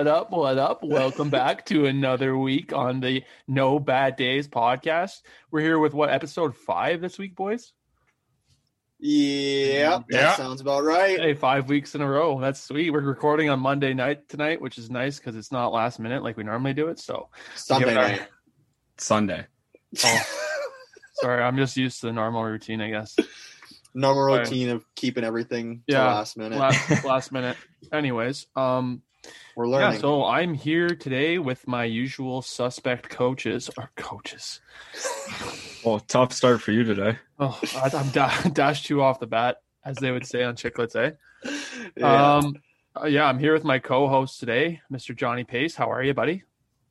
What up? What up? Welcome back to another week on the No Bad Days podcast. We're here with what episode five this week, boys? Yeah, that Yeah. sounds about right. Hey, five weeks in a row. That's sweet. We're recording on Monday night tonight, which is nice because it's not last minute like we normally do it. So Sunday Give it our- night. Sunday. sorry, I'm just used to the normal routine, I guess. Normal Right. routine of keeping everything to Yeah. last minute. Last, last minute. Anyways, um, We're yeah. learning. So I'm here today with my usual suspect coaches or coaches. Well, tough start for you today. Oh, I, I'm da- dashed two off the bat, as they would say on Chiclets, eh? yeah. Um, uh, yeah, I'm here with my co-host today, Mr. Johnny Pace. How are you, buddy?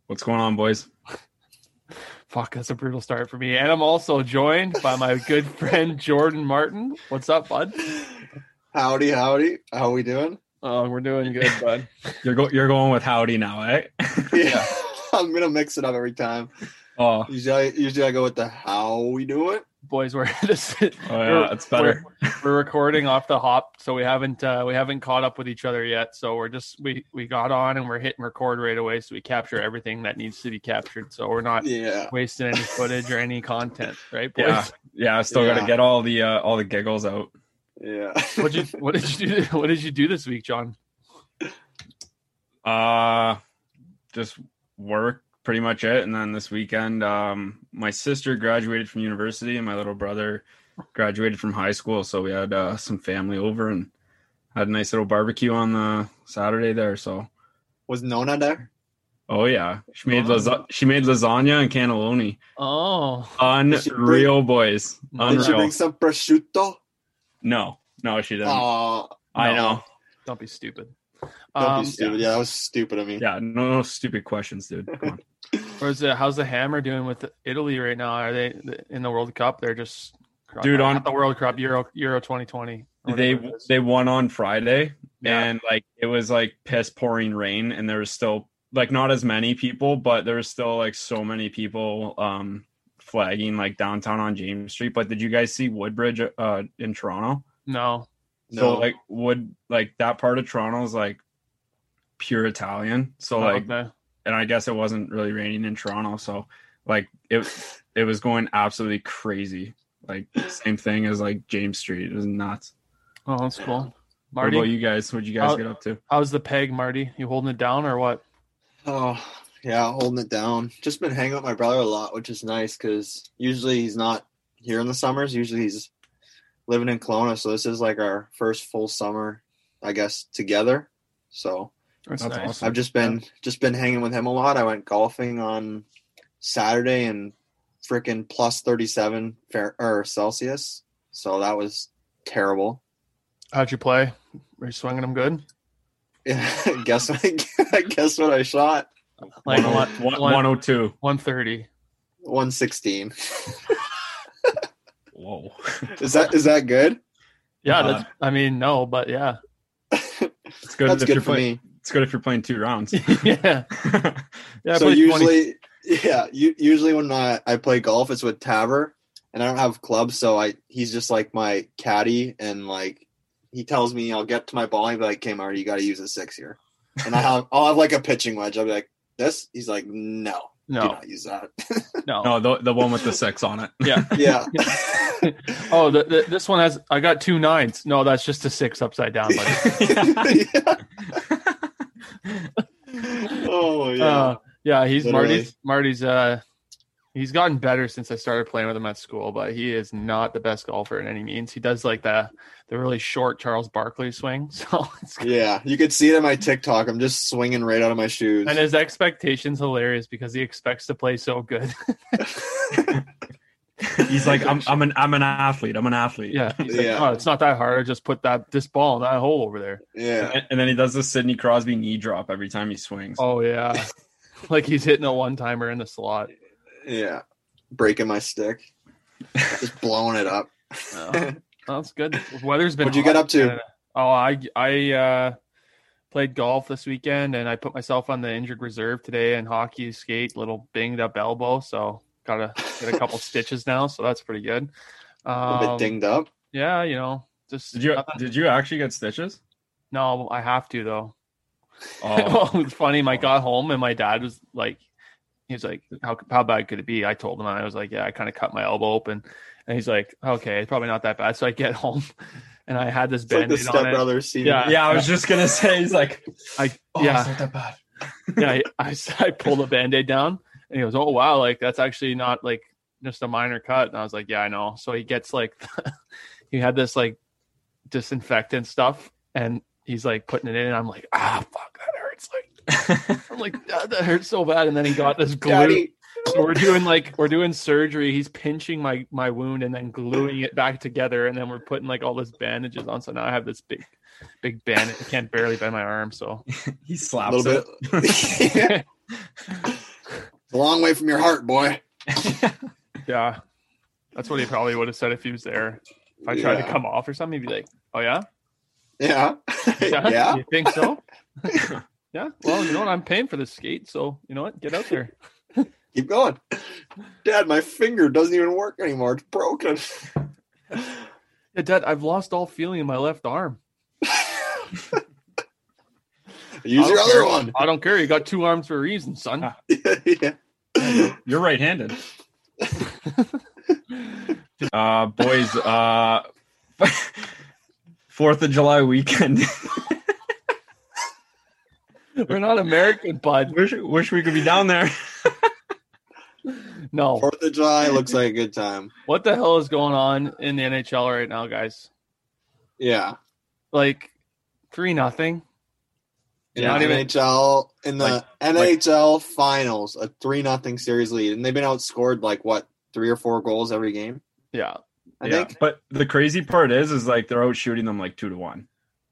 What's going on, boys? Fuck, that's a brutal start for me. And I'm also joined by my good friend Jordan Martin. What's up, bud? howdy, howdy. How we doing? Oh, we're doing good, bud. You're go- you're going with howdy now, eh? Yeah. I'm gonna mix it up every time. oh, Usually, I, usually I go with the how we doing. Boys, we're this. oh yeah, it's better. We're, we're recording off the hop, so we haven't uh, we haven't caught up with each other yet. So we're just we we got on and we're hitting record right away, so we capture everything that needs to be captured. So we're not Yeah. wasting any footage or any content, right, boys? Yeah, yeah. I still got to get all the uh, all the giggles out. Yeah. What did you What did you do? What did you do this week, John? Uh, just work, pretty much it. And then this weekend, um, my sister graduated from university, and my little brother graduated from high school. So we had uh, some family over and had a nice little barbecue on the Saturday there. So Was Nona there? Oh yeah, she made Oh. lasa- she made lasagna and cannelloni. Oh, Did she bring- Unreal, boys. Did she Unreal. bring some prosciutto? No, no, she didn't. Oh, I no. know. don't be stupid. Don't Um, be stupid. Yeah. that was stupid of me. Yeah, no, no stupid questions, dude. Come on. Where's the how's the Hammer doing with Italy right now? Are they in the World Cup? They're just Dude, on- not the World Cup Euro Euro 2020. they whatever it is. they won on Friday, Yeah. and like it was like piss pouring rain, and there was still like not as many people, but there was still like so many people um flagging like downtown on James Street. But did you guys see Woodbridge uh in Toronto? no. No. So like would like that part of Toronto is like pure Italian. So like okay. and I guess it wasn't really raining in Toronto, so like it it was going absolutely crazy. Like same thing as like James Street. It was nuts. Oh, that's cool. Marty, What about Marty, you guys? What'd you guys Uh, get up to? how's the peg, Marty? You holding it down or what? Oh, yeah, holding it down. Just been hanging with my brother a lot, which is nice because usually he's not here in the summers. Usually he's living in Kelowna, so this is like our first full summer, I guess, together. So That's, That's nice. awesome. I've just been just been hanging with him a lot. I went golfing on Saturday and freaking plus thirty seven fair or Celsius, so that was terrible. How'd you play? Were you swinging them good? Yeah, guess what? I guess what I shot Like One- one, one- one, 102. 130. one sixteen. Whoa. Is that is that good? Yeah, Uh, that's, I mean, no, but yeah. It's good That's if you're good for playing. me. It's good if you're playing two rounds. yeah. Yeah, so played 20 usually, yeah, u- usually when I, I play golf, it's with Taver, and I don't have clubs, so I he's just like my caddy, and like he tells me I'll get to my ball, and be like, "Okay, Marty, you got to use a six here," and I have I'll have like a pitching wedge. I'll be like, "This," he's like, "No, do no, not use that." no. no, the the one with the six on it. Yeah. yeah, Oh, the, the, this one has, I got two nines. No, that's just a six upside down, buddy. Yeah. oh yeah, Uh, yeah, he's Literally. Marty's. Marty's. Uh, He's gotten better since I started playing with him at school, but he is not the best golfer in any means. He does like the the really short Charles Barkley swing, so it's Yeah, you could see it on my TikTok. I'm just swinging right out of my shoes. and his expectations hilarious because he expects to play so good. He's like, I'm, I'm an, I'm an athlete. I'm an athlete. yeah, he's like, Yeah. oh, it's not that hard. I just put that this ball in that hole over there. yeah, And, and then he does the Sidney Crosby knee drop every time he swings. Oh yeah, like he's hitting a one timer in the slot. Yeah, breaking my stick, just blowing it up. Oh, that's good. Weather's been. What'd you get up to? Canada. Oh, I I uh, played golf this weekend, and I put myself on the injured reserve today. And hockey skate, little binged up elbow, so gotta get a couple stitches now. So that's pretty good. A bit Um, dinged up. yeah, you know, just Did you, nothing- did you actually get stitches? no, I have to though. Oh, well, it's funny. I got home and my dad was like, he was like, "How how bad could it be?" I told him, and I was like, "Yeah, I kind of cut my elbow open," and he's like, "Okay, it's probably not that bad." So I get home, and I had this It's like band-aid on it. stepbrother scene. Yeah. yeah, I was just gonna say, he's like, I oh, yeah, it's not that bad. yeah. I, I I pulled the band-aid down, and he goes, "Oh wow, like that's actually not like just a minor cut." And I was like, "Yeah, I know." So he gets like, he had this like disinfectant stuff, and he's like putting it in, and I'm like, "Ah, fuck, that hurts!" Like. I'm like, "Dad, that hurts so bad. And then he got this glue. Daddy. So we're doing like we're doing surgery. He's pinching my my wound and then gluing it back together, and then we're putting like all this bandages on. So now I have this big, big bandage. I can't barely bend my arm. So he A slaps little it. bit. It's a long way from your heart, boy. yeah, that's what he probably would have said if he was there. If I tried to come off or something, he'd be like, "Oh yeah, Yeah. yeah, yeah. you think so? Yeah. Well, you know what? I'm paying for this skate, so you know what? Get out there. Keep going. Dad, my finger doesn't even work anymore. It's broken. Yeah, Dad, I've lost all feeling in my left arm. Use your other care. one. I don't care. You got two arms for a reason, son. Ah. yeah. You're right-handed. uh, boys, uh, Fourth of July weekend. We're not American, bud. wish, wish we could be down there. No. Fourth of July looks like a good time. What the hell is going on in the NHL right now, guys? Yeah. Like three nothing. In Not the even- NHL in the like- NHL finals, a three nothing series lead, and they've been outscored like what three or four goals every game. Yeah. I Yeah. think. But the crazy part is, is like they're out shooting them like two to one.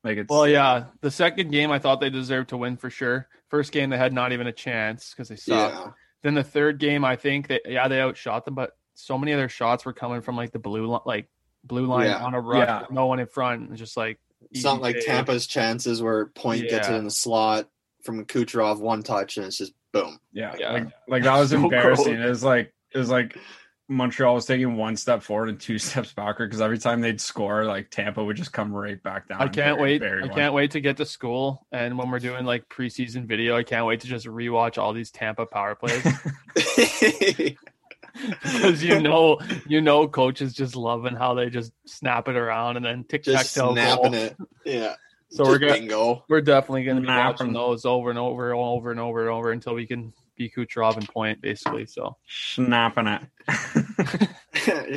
Like it's Well, yeah. The second game, I thought they deserved to win for sure. First game, they had not even a chance because they sucked. Yeah. Then the third game, I think they yeah they outshot them, but so many of their shots were coming from like the blue li- like blue line Yeah. on a rush, Yeah. no one in front, and just like It's not like save. Tampa's chances where Point gets it in the slot from Kucherov one touch and it's just boom. yeah, Yeah. like like that was So embarrassing. cold. It was like it was like Montreal was taking one step forward and two steps backward because every time they'd score, like Tampa would just come right back down. I can't bury- wait. bury I one. can't wait to get to school. And when we're doing like preseason video, I can't wait to just rewatch all these Tampa power plays because you know, you know, coach is just loving how they just snap it around and then tic tac just toe. snapping it. Yeah. So Just we're gonna bingo. we're definitely gonna be Snapping. watching those over and over and over and over and over until we can be Kucherov and point basically. So snapping it,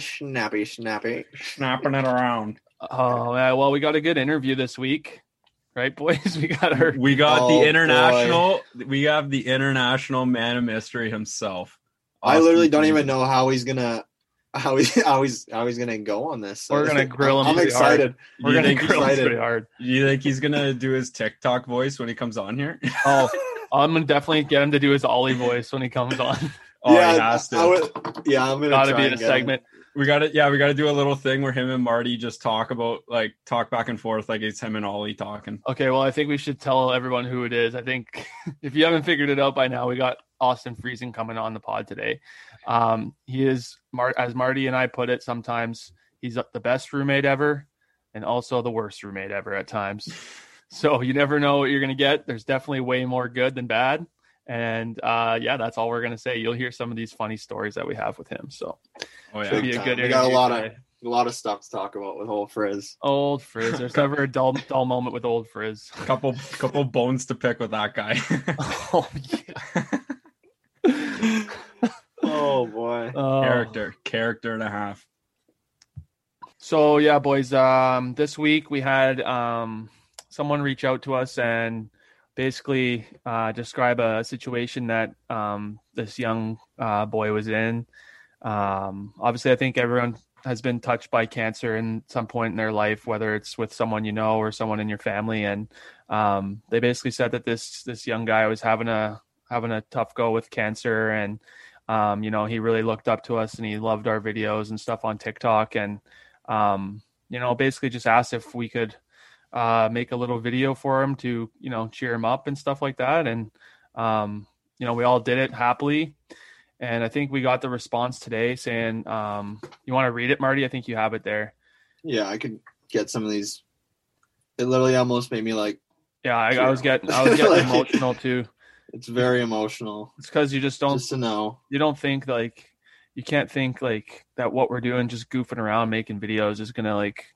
snappy, snappy. snapping it around. oh man, well we got a good interview this week, right, boys? We got our We got Oh, the international. We have the international man of mystery himself. I literally don't Reeves. even know how he's gonna how he's how he's how he's gonna go on this. We're gonna grill him I'm pretty hard. excited. we're You gonna think, grill him excited? pretty hard. you think he's gonna do his TikTok voice when he comes on here? Oh, I'm gonna definitely get him to do his Ollie voice when he comes on. Oh, yeah, he has to. I would, yeah, I'm gonna Gotta try be in a get him. segment. we got to Yeah, we got to do a little thing where him and Marty just talk about like talk back and forth like it's him and Ollie talking. Okay, well, I think we should tell everyone who it is. I think if you haven't figured it out by now, we got Austin Friesen coming on the pod today. Um, he is, as Marty and I put it, sometimes he's the best roommate ever and also the worst roommate ever at times. So you never know what you're going to get. There's definitely way more good than bad. And uh, yeah, that's all we're going to say. You'll hear some of these funny stories that we have with him. So Oh should yeah, be a good We got a interview lot of- A lot of stuff to talk about with old Frizz. Old Frizz. There's never a dull, dull moment with old Frizz. couple couple bones to pick with that guy. Oh, yeah. Oh Oh boy. Oh. character, character and a half. So yeah, boys. Um, this week we had um, someone reach out to us and basically uh, describe a situation that um, this young uh, boy was in. Um, obviously, I think everyone has been touched by cancer in some point in their life, whether it's with someone you know or someone in your family. And um, they basically said that this this young guy was having a having a tough go with cancer, and um, you know he really looked up to us and he loved our videos and stuff on TikTok and um, you know, basically just asked if we could uh, make a little video for him to, you know, cheer him up and stuff like that. And, um, you know, we all did it happily. And I think we got the response today saying, um, you want to read it, Marty? I think you have it there. Yeah, I could get some of these. It literally almost made me like. Yeah, I, I was getting, I was getting Like- emotional too. It's very emotional. It's because you just don't, Just to know. you don't think like, you can't think like that what we're doing, just goofing around, making videos is going to like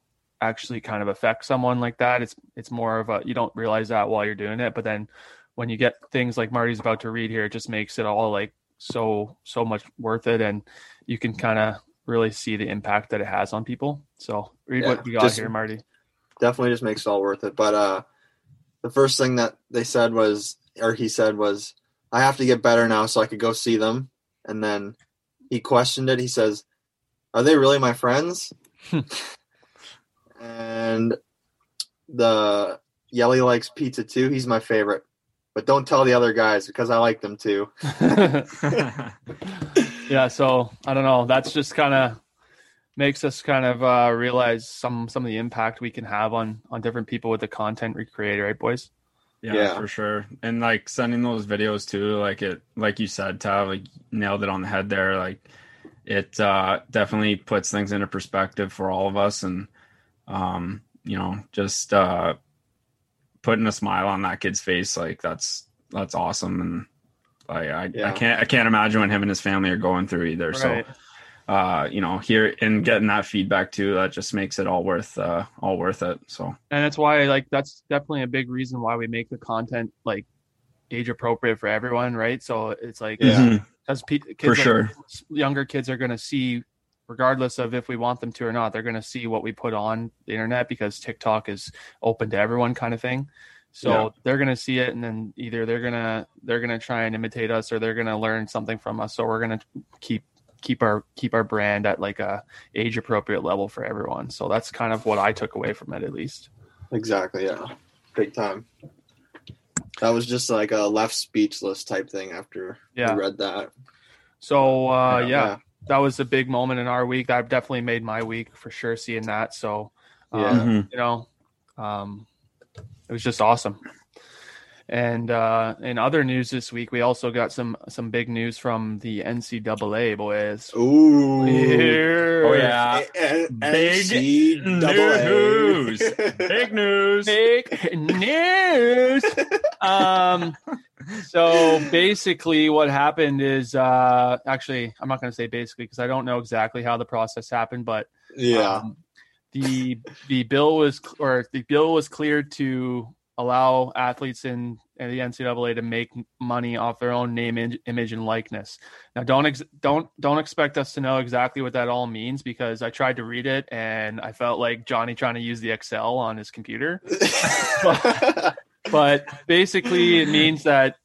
actually kind of affect someone like that. It's it's more of a you don't realize that while you're doing it, but then when you get things like Marty's about to read here, it just makes it all like so so much worth it, and you can kind of really see the impact that it has on people. So read Yeah, what we got just- here, Marty. Definitely just makes it all worth it. But uh, the first thing that they said was, or he said was, I have to get better now so I could go see them. And then he questioned it. He says, Are they really my friends? and the Yelly likes pizza too. He's my favorite. But don't tell the other guys because I like them too. yeah, so I don't know. That's just kind of makes us kind of uh, realize some some of the impact we can have on on different people with the content we create, right, boys? Yeah, Yeah. for sure. And like sending those videos too, like it, like you said, Tav, like nailed it on the head there. Like it uh, definitely puts things into perspective for all of us, and um, you know, just uh, putting a smile on that kid's face, like that's that's awesome. And like I, I can't I can't imagine what him and his family are going through either. Right. So uh, you know, here and getting that feedback too, that just makes it all worth uh, all worth it. So and that's why like that's definitely a big reason why we make the content like age appropriate for everyone, right? So it's like Yeah. Mhm. as pe- kids for are- sure. younger kids are going to see regardless of if we want them to or not they're going to see what we put on the internet because tiktok is open to everyone kind of thing so Yeah. they're going to see it and then either they're going to they're going to try and imitate us or they're going to learn something from us so we're going to keep keep our keep our brand at like a age appropriate level for everyone so that's kind of what i took away from it at least Exactly. Yeah. Big time. That was just like a left speechless type thing after Yeah. we read that. so uh yeah, yeah. That was a big moment in our week that definitely made my week for sure seeing that so um, Yeah. Mhm. you know um it was just awesome and uh in other news this week we also got some some big news from the ncaa boys Ooh. Oh yeah, A- a- Big NCAA. news. big news. big news um so basically what happened is uh actually i'm not going to say basically because i don't know exactly how the process happened but Yeah. Um, the the bill was or the bill was cleared to allow athletes in, in the NCAA to make money off their own name, im- image, and likeness. Now, don't ex- don't don't expect us to know exactly what that all means because I tried to read it and I felt like Johnny trying to use the Excel on his computer. But basically, it means that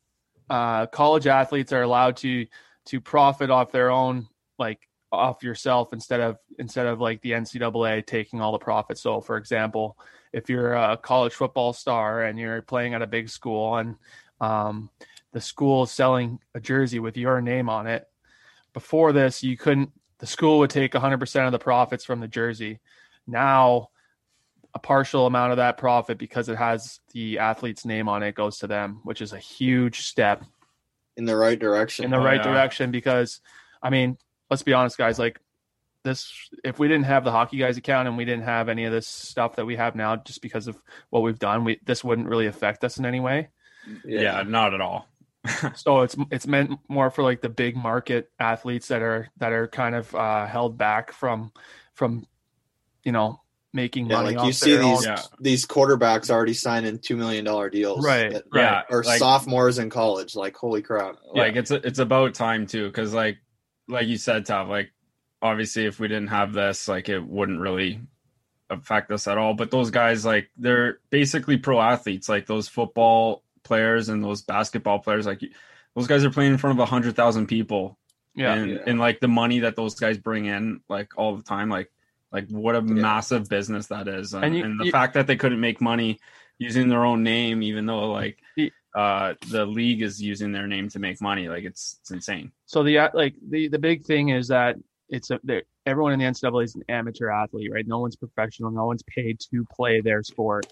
uh, college athletes are allowed to to profit off their own like off yourself instead of instead of like the NCAA taking all the profits. So, for example, if you're a college football star and you're playing at a big school and um, the school is selling a jersey with your name on it, before this you couldn't. The school would take 100% of the profits from the jersey. Now, a partial amount of that profit because it has the athlete's name on it goes to them, which is a huge step in the right direction. in the Oh, right yeah. direction because I mean, let's be honest guys, like this if we didn't have the hockey guys account and we didn't have any of this stuff that we have now just because of what we've done, we this wouldn't really affect us in any way. Yeah. not at all. So it's it's meant more for like the big market athletes that are that are kind of uh held back from from you know making Yeah, money like you off see their own- these Yeah. these quarterbacks already signing two million dollar deals, Right, that right. are like- sophomores in college. Like holy crap! Like it's it's about time too, because like like you said, Tav, like obviously if we didn't have this, like it wouldn't really affect us at all. But those guys, like they're basically pro athletes, like those football players and those basketball players, like those guys are playing in front of a hundred thousand people. Yeah. and, Yeah. and like the money that those guys bring in, like all the time, like like what a massive business that is, and, And you- and the you- fact that they couldn't make money using their own name, even though like The- uh the league is using their name to make money, like it's it's insane. So the uh, like the the big thing is that it's a everyone in the NCAA is an amateur athlete, right? No one's professional. No one's paid to play their sport,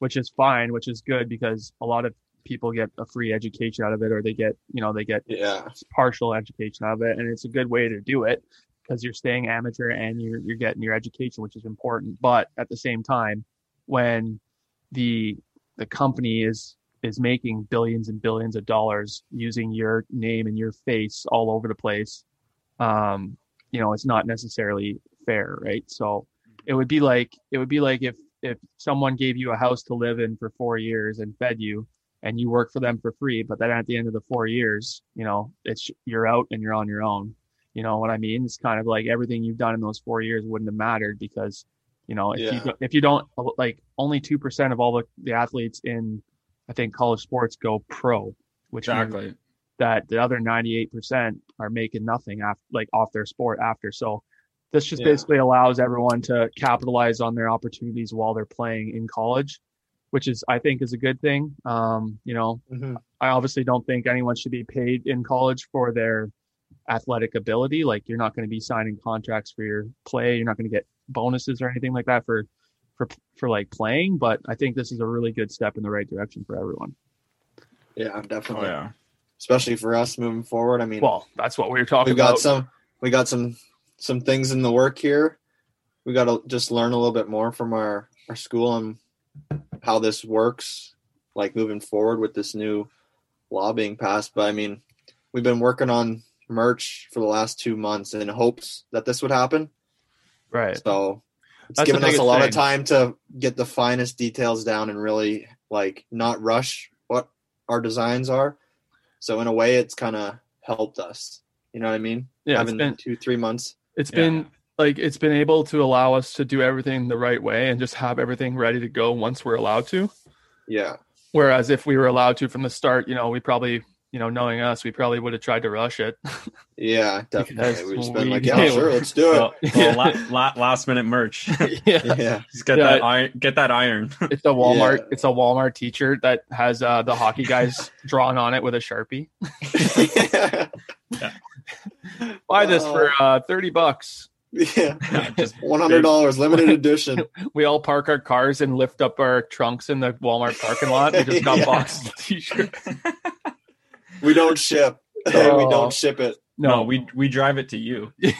which is fine, which is good because a lot of people get a free education out of it, or they get you know they get Yeah. partial education out of it, and it's a good way to do it because you're staying amateur and you're you're getting your education, which is important. But at the same time, when the the company is is making billions and billions of dollars using your name and your face all over the place, um, you know, it's not necessarily fair, right? So it would be like it would be like if if someone gave you a house to live in for four years and fed you and you work for them for free, but then at the end of the four years, you know, it's you're out and you're on your own. You know what I mean? It's kind of like everything you've done in those four years wouldn't have mattered because, you know, if you Yeah. don't- if you don't like only two percent of all the, the athletes in, I think college sports go pro, which Exactly. that the other 98% are making nothing after like off their sport after so this just Yeah. basically allows everyone to capitalize on their opportunities while they're playing in college which is i think is a good thing um, you know Mhm. i obviously don't think anyone should be paid in college for their athletic ability like you're not going to be signing contracts for your play you're not going to get bonuses or anything like that for for for like playing but i think this is a really good step in the right direction for everyone Yeah, Oh definitely. yeah. Especially for us moving forward. I mean, well that's what we were talking about. we got about some we got some some things in the work here. We got to just learn a little bit more from our our school on how this works, like moving forward with this new law being passed. But I mean, we've been working on merch for the last two months in hopes that this would happen. right So it's That's given us a lot thing. of time to get the finest details down and really like not rush what our designs are. So in a way, it's kind of helped us. You know what I mean? yeah it's Having been two, three months. it's Yeah. been like it's been able to allow us to do everything the right way and just have everything ready to go once we're allowed to Yeah. whereas if we were allowed to from the start you know we probably you know knowing us we probably would have tried to rush it Yeah, definitely. We've just been we- like, yeah, sure, let's do it. Well, well, la- la- last minute merch. yeah yeah. Just get Yeah. that iron. Get that iron. it's a walmart Yeah. it's a walmart t-shirt that has uh the hockey guys drawn on it with a sharpie buy this for uh 30 bucks yeah. Just One hundred dollars, limited edition. we all park our cars and lift up our trunks in the walmart parking lot we just got Yeah. boxes of t-shirts We don't ship. we Oh. don't ship it. no, we we drive it to you. yeah.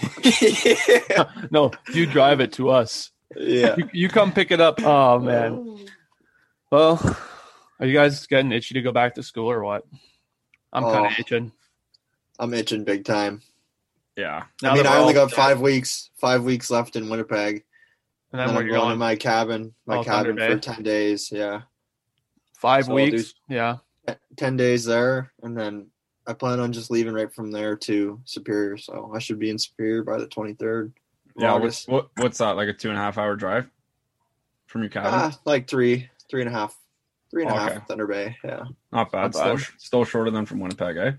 no you drive it to us Yeah. you, you come pick it up. Oh man. Oh. Well, are you guys getting itchy to go back to school or what? I'm kind of Oh. itching. I'm itching big time. Yeah. Now I mean, I only got set, five weeks, five weeks left in Winnipeg. And And then then where I'm you're going going? to my cabin, my Oh, cabin for ten days. Yeah, Five so I'll do- weeks. Yeah. Ten days there, and then I plan on just leaving right from there to Superior. So I should be in Superior by the 23rd. of Yeah. What's August. what, what's that? Like a two and a half hour drive from your cabin? Ah, like three, three and a half, three and a half Okay. Thunder Bay. Yeah, Not bad. Not Still, bad. sh- still shorter than from Winnipeg, eh?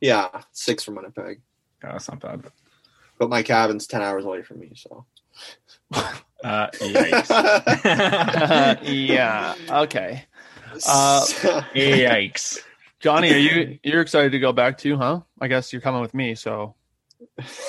yeah, six from Winnipeg, Yeah, that's not bad. but my cabin's ten hours away from me. So Uh, yikes. yeah. Okay. Uh, yikes. Johnny, are you you're excited to go back too, huh? I guess you're coming with me, so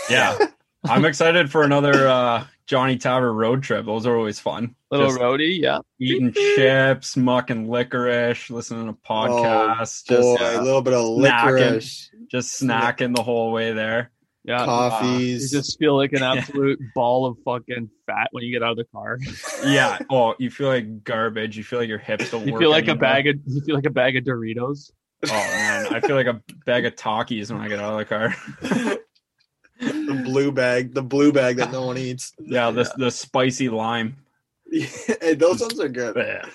Yeah. I'm excited for another uh, Johnny Tower road trip. Those are always fun. little Just roadie, yeah. eating chips, mucking licorice, listening to podcasts, Boy, just a little bit of Snacking. licorice, just snacking the whole way there. Yeah. coffees. You just feel like an absolute ball of fucking fat when you get out of the car. Yeah. Oh, you feel like garbage. You feel like your hips don't You work. feel like a bag of you feel like a bag of Doritos. Oh man, I feel like a bag of Takis when I get out of the car. the blue bag, the blue bag that no one eats. Yeah, the the spicy lime. hey, those ones are good. Yeah.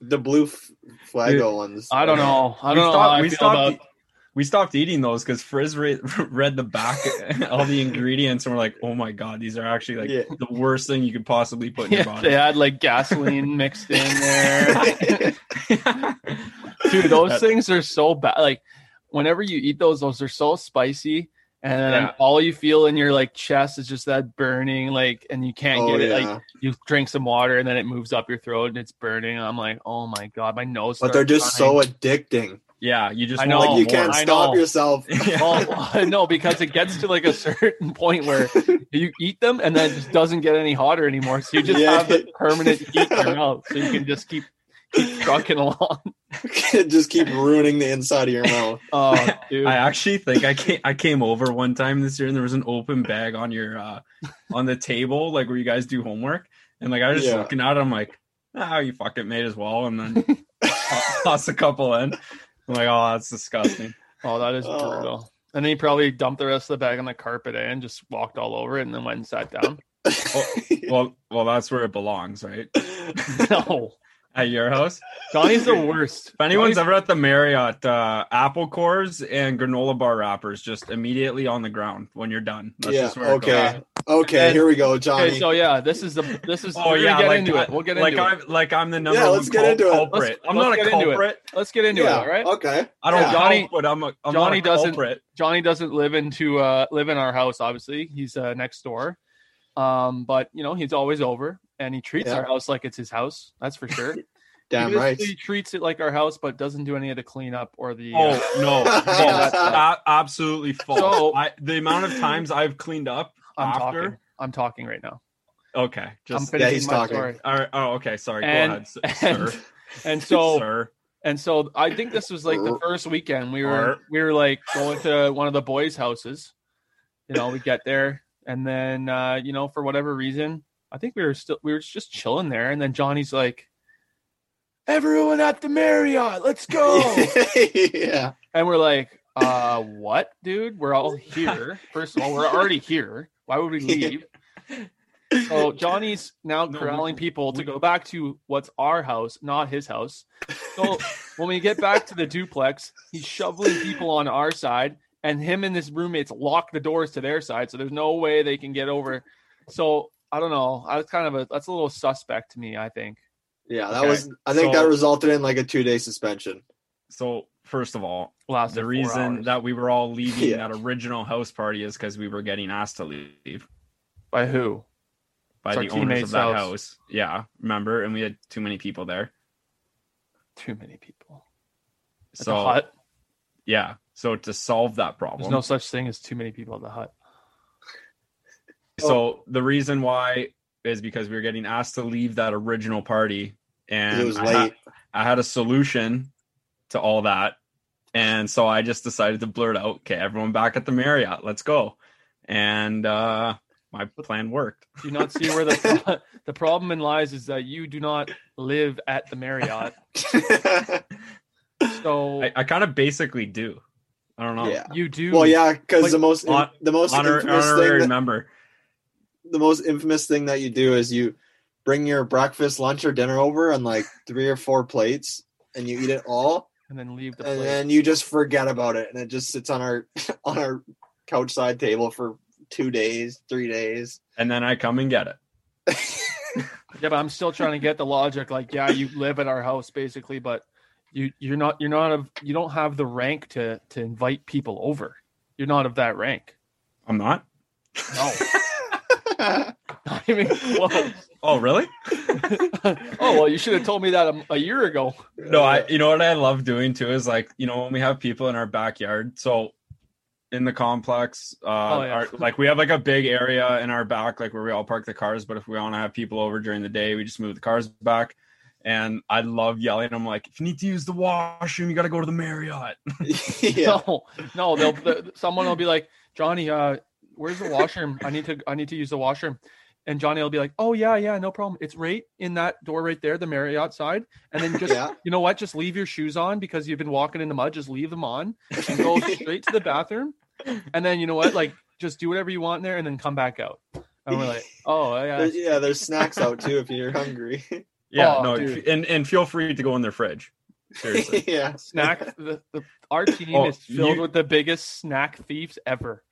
The blue f- flago ones. I don't know. I don't know stopped- how I we feel stopped about we stopped eating those because Frizz read, read the back, all the ingredients, and we're like, oh my god, these are actually like Yeah. the worst thing you could possibly put in your body. they had like gasoline mixed in there. Dude, those That- things are so bad. Like whenever you eat those, those are so spicy. And then Yeah. all you feel in your like chest is just that burning, like, and you can't Oh get it. yeah. Like you drink some water and then it moves up your throat and it's burning. I'm like, oh my god, my nose. but they're just running. so addicting. Yeah, you just I know. like you more. can't I stop know. yourself. Well, no, because it gets to like a certain point where you eat them and then it just doesn't get any hotter anymore. So you just Yeah. have the permanent heat in your mouth. So you can just keep keep trucking along. just keep ruining the inside of your mouth. Oh, dude. I actually think I came I came over one time this year and there was an open bag on your uh on the table, like where you guys do homework. And like I was just Yeah. looking at it, I'm like, ah, you fuck it, made as well. And then toss a couple in. I'm like, oh, that's disgusting. oh, that is Oh. brutal. And then he probably dumped the rest of the bag on the carpet eh, and just walked all over it and then went and sat down. Well, well, that's where it belongs, right? no. At your house. Johnny's the worst. If anyone's Johnny's- ever at the Marriott, uh, apple cores and granola bar wrappers just immediately on the ground when you're done. That's yeah. just where Okay. Okay. And- Here we go, Johnny. Okay, so yeah, this is the this is Oh yeah, get like into I- it. We'll get like into I'm it. like I'm the number Yeah, let's get into it. culprit. Let's- I'm let's not a get into it. culprit. Let's get into yeah. it, all right? Okay. I don't Yeah. Johnny- help, but I'm a I'm Johnny not a doesn't- culprit. Johnny doesn't live into uh live in our house, obviously. He's uh next door. Um, but you know, he's always over and he treats Yeah. our house like it's his house, that's for sure. Damn he right. basically treats it like our house, but doesn't do any of the cleanup or the uh, Oh no, Yeah. A- absolutely false. So- I, the amount of times I've cleaned up I'm after. talking. I'm talking right now. Okay, just I'm just finishing he's my talking. story. all right. Oh, okay. Sorry. And- Go ahead, and- sir. And so sir. and so I think this was like the first weekend we were we were like going to one of the boys' houses. You know, we get there and then uh, you know, for whatever reason, I think we were still we were just chilling there, and then Johnny's like, Everyone at the Marriott, let's go. yeah. and we're like, uh, what, dude? We're all here. First of all, we're already here. Why would we leave? So Johnny's now No, corralling we- people to go back to what's our house, not his house. So when we get back to the duplex, he's shoveling people on our side, and him and his roommates lock the doors to their side, so there's no way they can get over. So I don't know. I was kind of a that's a little suspect to me. I think. Yeah. That Okay, was. I think so- that resulted in like a two day suspension. So first of all, Last the reason that we were all leaving Yeah. that original house party is because we were getting asked to leave by who? by It's the owners of that house. house. Yeah, remember? And we had too many people there. Too many people. At So the hut. yeah, so to solve that problem, There's no such thing as too many people at the hut. So the reason why is because we were getting asked to leave that original party, and it was I had- I had a solution to all that. And so I just decided to blurt out, okay, everyone back at the Marriott, let's go. And uh my plan worked. Do you not see where the the problem in lies is that you do not live at the Marriott. So I, I kind of basically do. I don't know. yeah. you do. Well, yeah, because Like, the most hon- the most Honor, infamous honorary thing that, member. The most infamous thing that you do is you bring your breakfast, lunch, or dinner over on like three or four plates, and you eat it all, and then leave the and place. then you just forget about it, and it just sits on our on our couch side table for two days, three days. And then I come and get it. yeah, but I'm still trying to get the logic. Like, yeah, you live at our house basically, but you you're not you're not of you don't have the rank to to invite people over. You're not of that rank. I'm not. No, not even close. Oh, really? oh well, you should have told me that a, a year ago. No, I you know what I love doing too is like, you know, when we have people in our backyard. So in the complex, uh Oh, yeah. our, like we have like a big area in our back, like where we all park the cars. But if we want to have people over during the day, we just move the cars back. And I love yelling. I'm like, if you need to use the washroom, you got to go to the Marriott. yeah. No, no, they'll the, someone will be like, Johnny, uh, where's the washroom? I need to I need to use the washroom. And Johnny will be like, Oh yeah, yeah, no problem. It's right in that door right there, the Marriott side. And then just Yeah. you know what? Just leave your shoes on because you've been walking in the mud. Just leave them on and go straight to the bathroom. And then you know what? Like just do whatever you want in there and then come back out. And we're like, Oh yeah. There's, yeah, there's snacks out too if you're hungry. Yeah, Oh, no, dude. and and feel free to go in their fridge. Seriously. yeah, Snack. the, the, our oh, team Oh, is filled you- with the biggest snack thieves ever.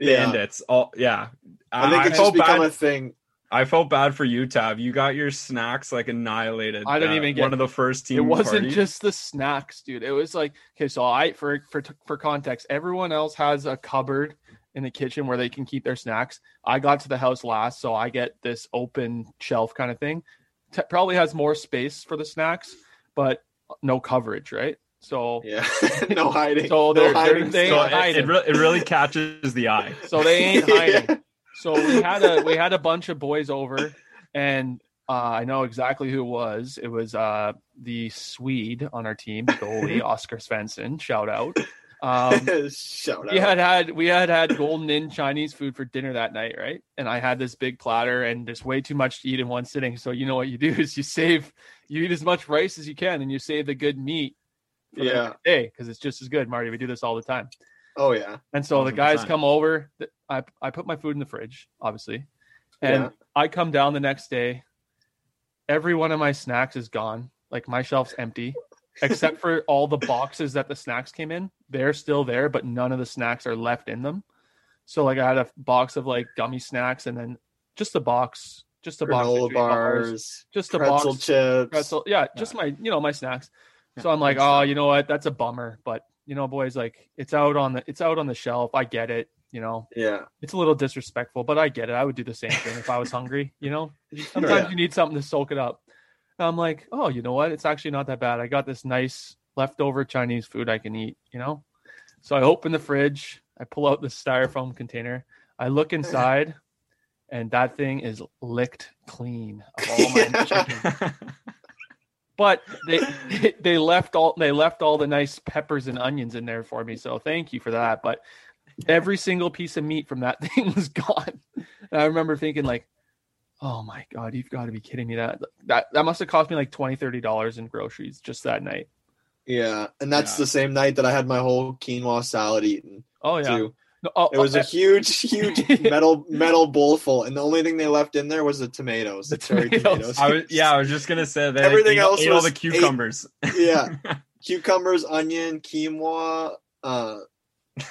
Yeah. Bandits. All yeah. I think it's felt just become bad. a thing. I felt bad for you, Tab. You got your snacks like annihilated. I didn't at even get- one of the first team. it wasn't parties. just the snacks, dude. It was like okay, so I for for for context, everyone else has a cupboard in the kitchen where they can keep their snacks. I got to the house last, so I get this open shelf kind of thing. T- probably has more space for the snacks, but no coverage, right? So Yeah, no hiding. So no they're- they're- hiding they So stuff. ain't it, hiding. it, re- it really catches the eye. so they ain't Yeah. hiding. So we had a we had a bunch of boys over, and uh, I know exactly who it was. It was uh, the Swede on our team, goalie Oscar Svensson. Shout out. Um, Shout out. we had had we had had golden in Chinese food for dinner that night, right? And I had this big platter, and there's way too much to eat in one sitting. So you know what you do is you save, you eat as much rice as you can, and you save the good meat. For Yeah. the day because it's just as good, Marty. We do this all the time. Oh yeah. And so the guys come over. th- I I put my food in the fridge, obviously, and Yeah. I come down the next day. Every one of my snacks is gone. Like my shelf's empty, except for all the boxes that the snacks came in. They're still there, but none of the snacks are left in them. So like I had a box of like gummy snacks, and then just a box, just a box of bars, bars, just a pretzel box, chips. pretzel. Yeah, just my you know my snacks. So I'm like, oh, you know what? That's a bummer. But you know, boys, like it's out on the it's out on the shelf. I get it. You know, Yeah. it's a little disrespectful, but I get it. I would do the same thing if I was hungry. You know, sometimes Yeah. you need something to soak it up. And I'm like, oh, you know what? It's actually not that bad. I got this nice leftover Chinese food I can eat. You know, so I open the fridge. I pull out the styrofoam container. I look inside, and that thing is licked clean of all my Yeah. chicken but they they left all they left all the nice peppers and onions in there for me so thank you for that but every single piece of meat from that thing was gone and i remember thinking like oh my god you've got to be kidding me that that that must have cost me like 20 30 dollars in groceries just that night Yeah. And that's Yeah. the same night that I had my whole quinoa salad eaten oh yeah too. No, oh, It was oh, a huge, huge metal metal bowl full, and the only thing they left in there was the tomatoes, the, The cherry tomatoes. tomatoes. I was yeah, I was just gonna say that Everything ate, else ate all the eight- cucumbers. yeah, cucumbers, onion, quinoa, uh,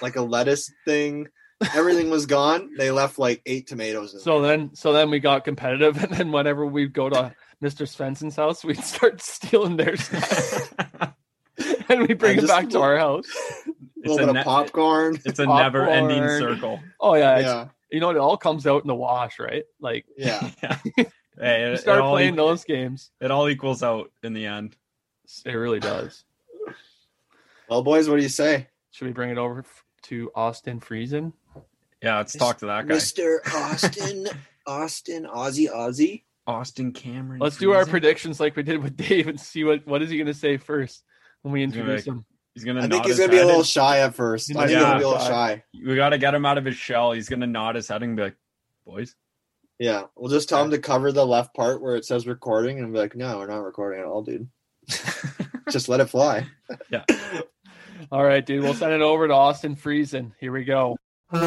like a lettuce thing. Everything was gone. They left like eight tomatoes. In so then so then we got competitive and then whenever we'd go to mr Svensson's house we'd start stealing their snacks and we bring it back to our house a little a bit ne- of popcorn. It's a never-ending circle. oh yeah, yeah, you know, it all comes out in the wash, right? Like yeah. Yeah. Hey, you start all, playing those games, it all equals out in the end. it really does. Well, boys, what do you say, Should we bring it over to Austin Friesen? Yeah, let's talk to that guy. Mister Austin? Austin, Aussie, Aussie. Austin Cameron. Let's do our predictions like we did with Dave and see what what is he going to say first when we He's gonna introduce him. He's gonna. I nod think he's gonna be a little and- shy at first. He I think be he's a gonna be a little little shy. We got to get him out of his shell. He's gonna nod his head and be like, "Boys." Yeah, we'll just tell him to cover the left part where it says recording, and be like, "No, we're not recording at all, dude. just let it fly." Yeah. All right, dude. We'll send it over to Austin Friesen. Here we go. All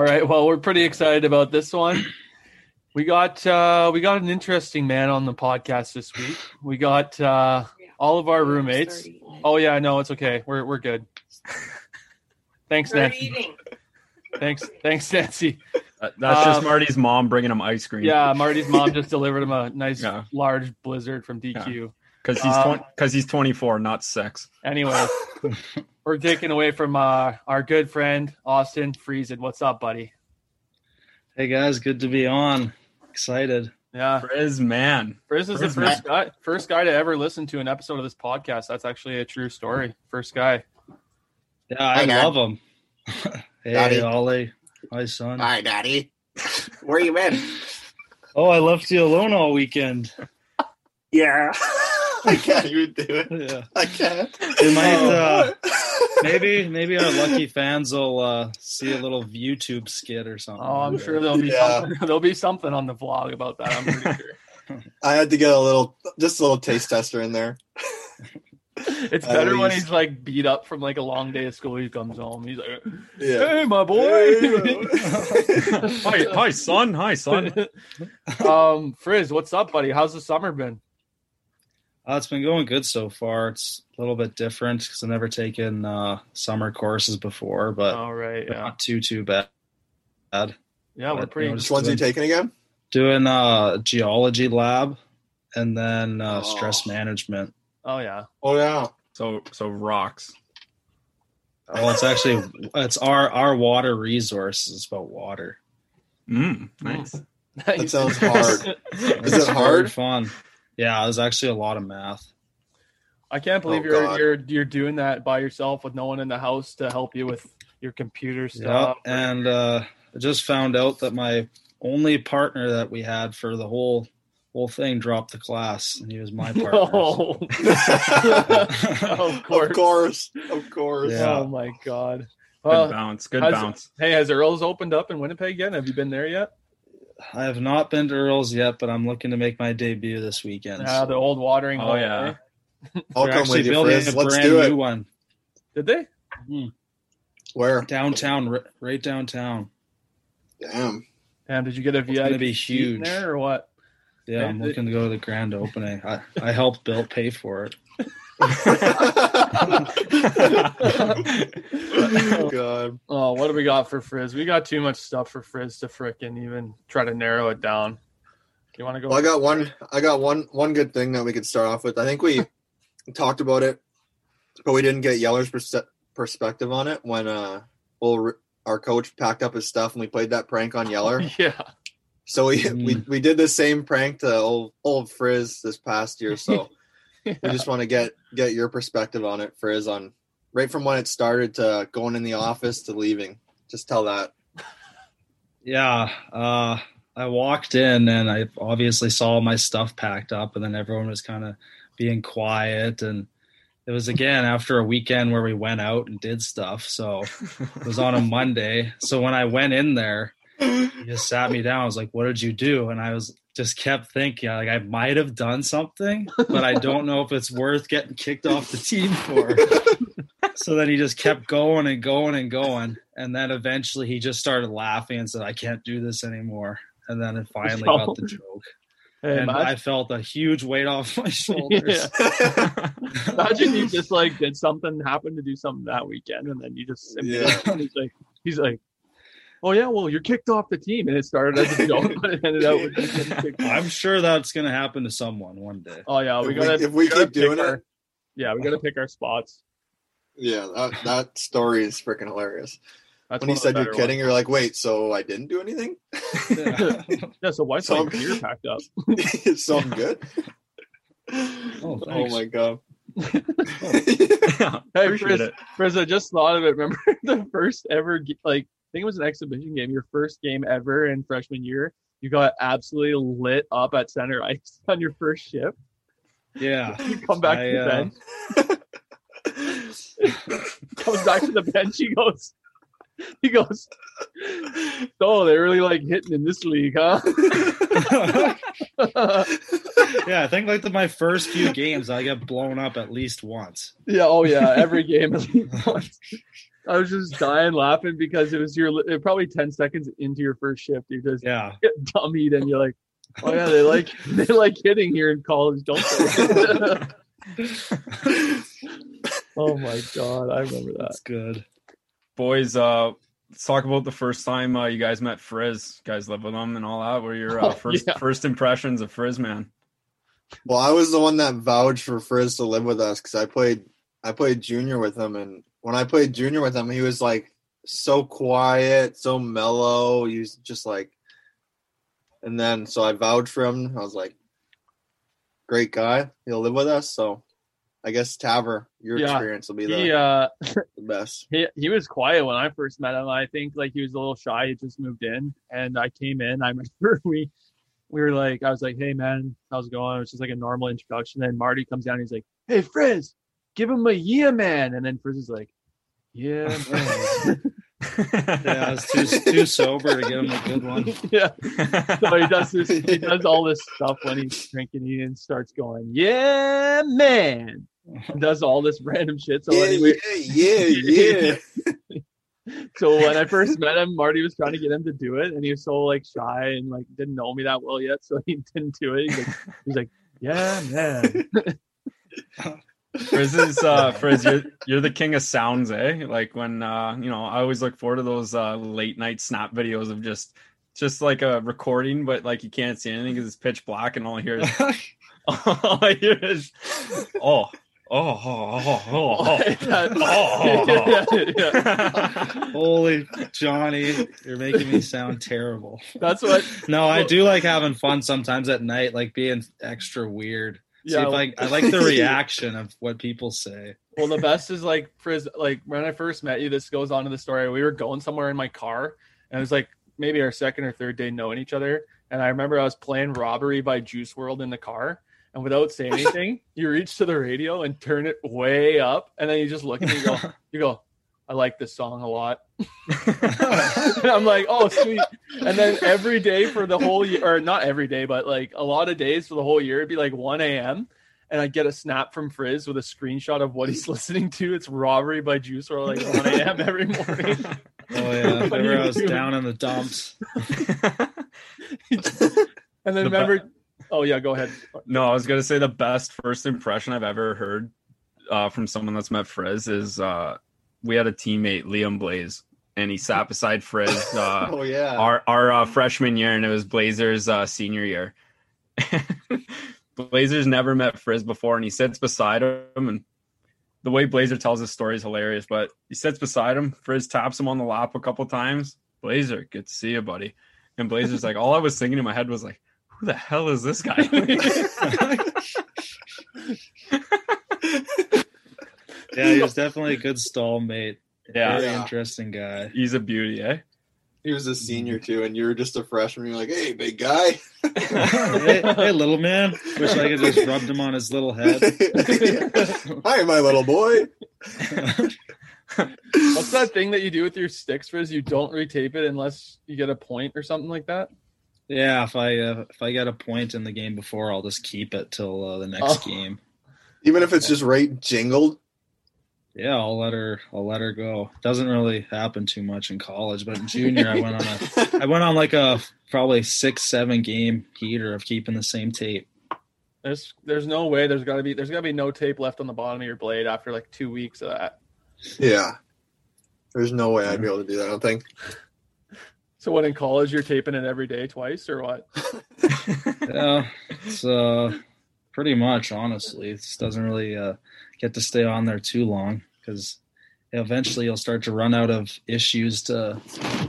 right. Well, we're pretty excited about this one. We got uh, we got an interesting man on the podcast this week. We got uh, all of our roommates. Oh yeah, no, it's okay. We're we're good. Thanks, Start Nancy. eating. Thanks, thanks, Nancy. That- That's just Um, Marty's mom bringing him ice cream. Yeah, Marty's mom just delivered him a nice Yeah. large blizzard from DQ. because he's Um, because he's 24, not six. Anyway, we're taking away from uh, our good friend Austin Friesen. What's up, buddy? Hey guys, good to be on. Excited. Yeah, Frizz man. Frizz is the Frizz, first guy, first guy to ever listen to an episode of this podcast. That's actually a true story. First guy. Yeah, I Hi, love him. hey, Daddy. Ollie. Hi, son. Hi, Daddy. Where you been? Oh, I left you alone all weekend. Yeah, I can't even do it. Yeah. I can't. They might, uh, maybe, maybe our lucky fans will uh, see a little YouTube skit or something. Oh, I'm sure there'll be Yeah. something. There'll be something on the vlog about that. I'm pretty sure. I had to get a little, just a little taste tester in there. It's At better when he's like beat up from like a long day of school. He comes home. He's like, Yeah. "Hey, my boy." hi, hi, son. Hi, son. um, Frizz, what's up, buddy? How's the summer been? Uh, it's been going good so far. It's a little bit different because I've never taken uh, summer courses before, but All right. Yeah. not too too bad. Yeah, we're pretty. you know, Which just ones are you taking again? Doing uh, geology lab and then uh, Oh. stress management. oh yeah. Oh yeah. So so rocks. Oh, it's actually it's our our water resource is about water. Mm, nice. That sounds hard. Is it hard? Fun. Yeah, there's actually a lot of math. I can't believe Oh, you're God. you're you're doing that by yourself with no one in the house to help you with your computer Yep. stuff. And uh, I just found out that my only partner that we had for the whole whole thing dropped the class, and he was my partner. Oh. of course. of course. Of course. Yeah. Oh my god. Good Well, bounce. Good how's- bounce. hey, has Earl's opened up in Winnipeg yet? Have you been there yet? I have not been to Earl's yet, but I'm looking to make my debut this weekend. Yeah, the old watering Oh, hole. yeah. eh? I'll They're come actually with you, building Frizz. a Let's brand do new it. one Did they? Where? downtown, ri- right downtown. Damn. Damn, did you get a It's VIP gonna be seat huge. there or what? Yeah, I'm Hey, looking to go to the grand opening. I, I helped Bill pay for it. Oh, God. Oh, what do we got for Frizz? We got too much stuff for Frizz to frickin' even try to narrow it down. You want to go? Well, I got one. I got one. One good thing that we could start off with. I think we talked about it, but we didn't get Yeller's perse- perspective on it when uh, well, our coach packed up his stuff and we played that prank on Yeller. yeah. So we Mm. we, we did the same prank to old old Frizz this past year. So we just want to get get your perspective on it, Frizz, on right from when it started to going in the office to leaving. Just tell that. Yeah, uh, I walked in and I obviously saw my stuff packed up, and then everyone was kind of being quiet. And it was again after a weekend where we went out and did stuff. So it was on a Monday. So when I went in there, he just sat me down. I was like, "What did you do?" And I was just kept thinking, like I might have done something, but I don't know if it's worth getting kicked off the team for. so then he just kept going and going and going, and then eventually he just started laughing and said, "I can't do this anymore." And then it finally got the joke, Hey, and imagine, I felt a huge weight off my shoulders. imagine you just like did something, happened to do something that weekend, and then you just Yeah. he's like, he's like, oh yeah, well you're kicked off the team, and it started as a joke, but it ended up with you getting kicked off. I'm sure that's gonna happen to someone one day. Oh yeah, we If we- gotta if we gotta keep doing pick it- our- yeah, we gotta pick our spots. yeah, that that story is freaking hilarious. That's when he said you're better kidding, you're like, wait, so I didn't do anything? Yeah. Yeah, so why is So- my beer packed up? It's something good. Oh, oh my god. yeah, Hey, appreciate Chris. Chris, I just thought of it. Remember the first ever, like, I think it was an exhibition game, your first game ever in freshman year. You got absolutely lit up at center ice on your first shift. Yeah. You come back I, to the uh, bench, comes back to the bench. He goes, he goes, oh, they really like hitting in this league, huh? yeah, I think like the, my first few games, I get blown up at least once. yeah, oh yeah, every game. at least once. I was just dying laughing because it was your uh, probably ten seconds into your first shift. You just Yeah, get dummied and you're like, oh yeah, they like they like hitting here in college, don't they? oh my god, I remember that. that's good. Boys, uh, let's talk about the first time uh, you guys met Frizz. You guys live with him and all that. What were your uh, Oh, first yeah. first impressions of Frizz, man? well, I was the one that vouched for Frizz to live with us because I played I played junior with him, and when I played junior with him, he was like so quiet, so mellow. He was just like, and then so I vouched for him. I was like, great guy. He'll live with us. So I guess Taver, your Yeah. experience will be the, He uh the best. he he was quiet when I first met him. I think like he was a little shy. He just moved in, and I came in. I remember we we were like, I was like, "Hey man, how's it going?" It was just like a normal introduction. Then Marty comes down. He's like, "Hey Frizz, give him a yeah man." And then Frizz is like, "Yeah man." Yeah, I was too too sober to give him a good one. yeah. So he does this. He does all this stuff when he's drinking. He and starts going, "Yeah man." And does all this random shit. So yeah, anyway, yeah, yeah, yeah. so when I first met him, Marty was trying to get him to do it, and he was so like shy and like didn't know me that well yet, so he didn't do it. He's like, he's like, yeah, man. Frizz is uh Frizz, you're, you're the king of sounds, eh? Like when uh you know, I always look forward to those uh late night snap videos of just just like a recording, but like you can't see anything because it's pitch black and all I hear is all I hear is oh oh oh oh oh oh, That- oh, yeah, yeah. Holy Johnny, you're making me sound terrible. That's what. No, I do like having fun sometimes at night, like being extra weird. See Yeah. if I, I like the reaction of what people say. Well, the best is like Frizz. Like when I first met you, this goes on to the story. We were going somewhere in my car, and it was like maybe our second or third day knowing each other. And I remember I was playing "Robbery" by Juice WRLD in the car, and without saying anything, you reach to the radio and turn it way up, and then you just look at me and go, "You go." I like this song a lot. And I'm like, oh, sweet. And then every day for the whole year, or not every day, but like a lot of days for the whole year, it'd be like 1 a.m. And I get a snap from Frizz with a screenshot of what he's listening to. It's Robbery by Juice or like 1 a.m. every morning. Oh yeah, whenever I was doing? down in the dumps. And then The remember, oh, yeah, go ahead. No, I was gonna say the best first impression I've ever heard uh, from someone that's met Frizz is uh, we had a teammate Liam Blaze, and he sat beside Frizz uh, oh yeah. our our uh, freshman year, and it was Blazers' uh, senior year. Blazers never met Frizz before, and he sits beside him, and the way Blazer tells his story is hilarious. But he sits beside him, Frizz taps him on the lap a couple times. Blazer, good to see you, buddy. And Blazer's like, all I was thinking in my head was like, who the hell is this guy? Yeah, he was definitely a good stall mate. Yeah, Very Yeah. interesting guy. he's a beauty, eh? He was a senior too, and you were just a freshman. You're like, "Hey, big guy." hey, hey, little man. Wish I could just rubbed him on his little head. Hi, my little boy. What's that thing that you do with your sticks, Frizz? You don't retape it unless you get a point or something like that? Yeah, if I uh, if I get a point in the game before, I'll just keep it till uh, the next Oh. game. Even if it's just right jingled. Yeah, I'll let her. I'll let her go. Doesn't really happen too much in college, but in junior, I went on a. I went on like a probably six, seven game heater of keeping the same tape. There's there's no way there's gotta be there's gotta be no tape left on the bottom of your blade after like two weeks of that. yeah. There's no way I'd be able to do that. I don't think. So what in college you're taping it every day twice or what? Yeah, it's uh, pretty much honestly. It just doesn't really uh, get to stay on there too long because eventually you'll start to run out of issues to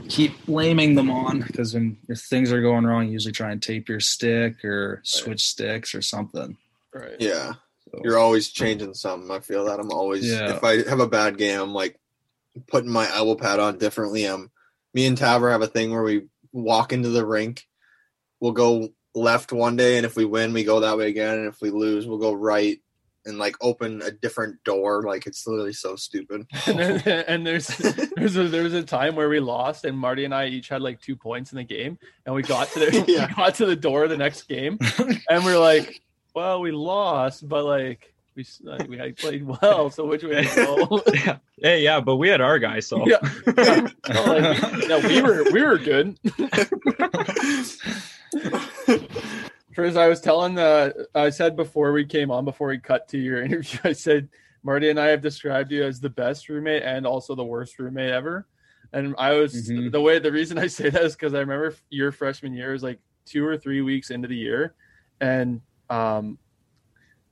keep blaming them on. Because when if things are going wrong, you usually try and tape your stick or switch sticks or something. Right. Yeah. So, You're always changing something. I feel that I'm always Yeah. if I have a bad game, I'm like putting my elbow pad on differently. i'm me and Taver have a thing where we walk into the rink. We'll go left one day and if we win we go that way again and if we lose we'll go right and like open a different door. Like it's literally so stupid. and, then, and there's there's a, there was a time where we lost and Marty and I each had like two points in the game and we got to the Yeah. we got to the door of the next game and we're like, well, we lost, but like we like, we had played well, so which way to go? yeah. Hey, yeah, but we had our guy, so yeah. yeah. No, like, yeah, we were we were good. As I was telling, the I said before we came on, before we cut to your interview, I said Marty and I have described you as the best roommate and also the worst roommate ever. And I was Mhm. the way the reason I say that is because I remember your freshman year was like two or three weeks into the year, and um,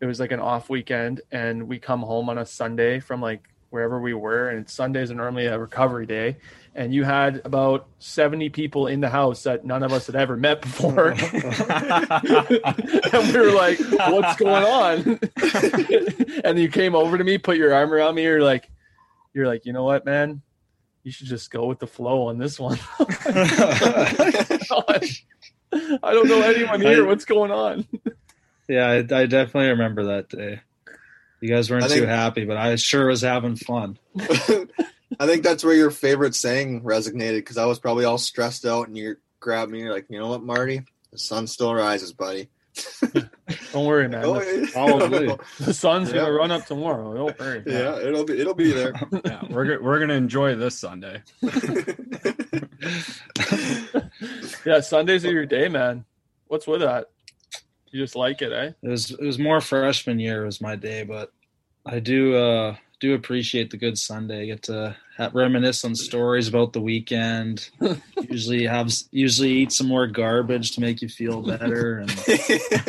it was like an off weekend, and we come home on a Sunday from like wherever we were, and Sundays are normally a recovery day, and you had about seventy people in the house that none of us had ever met before. and we were like, "What's going on?" and you came over to me, put your arm around me. You're like, "You're like, you know what, man? You should just go with the flow on this one." Gosh, I don't know anyone here. What's going on? yeah, I, I definitely remember that day. You guys weren't think- too happy, but I sure was having fun. I think that's where your favorite saying resonated because I was probably all stressed out and you grabbed me and you're like, you know what, Marty? The sun still rises, buddy. Don't worry, man. Oh, The. Probably. the sun's Yeah. gonna run up tomorrow. Don't worry. man. yeah, it'll be it'll be there. yeah, we're we're gonna enjoy this Sunday. yeah. Sundays are your day, man. What's with that? You just like it, eh? It was it was more freshman year was my day, but I do uh do appreciate the good Sunday. I get to have, reminisce on stories about the weekend. usually have usually eat some more garbage to make you feel better and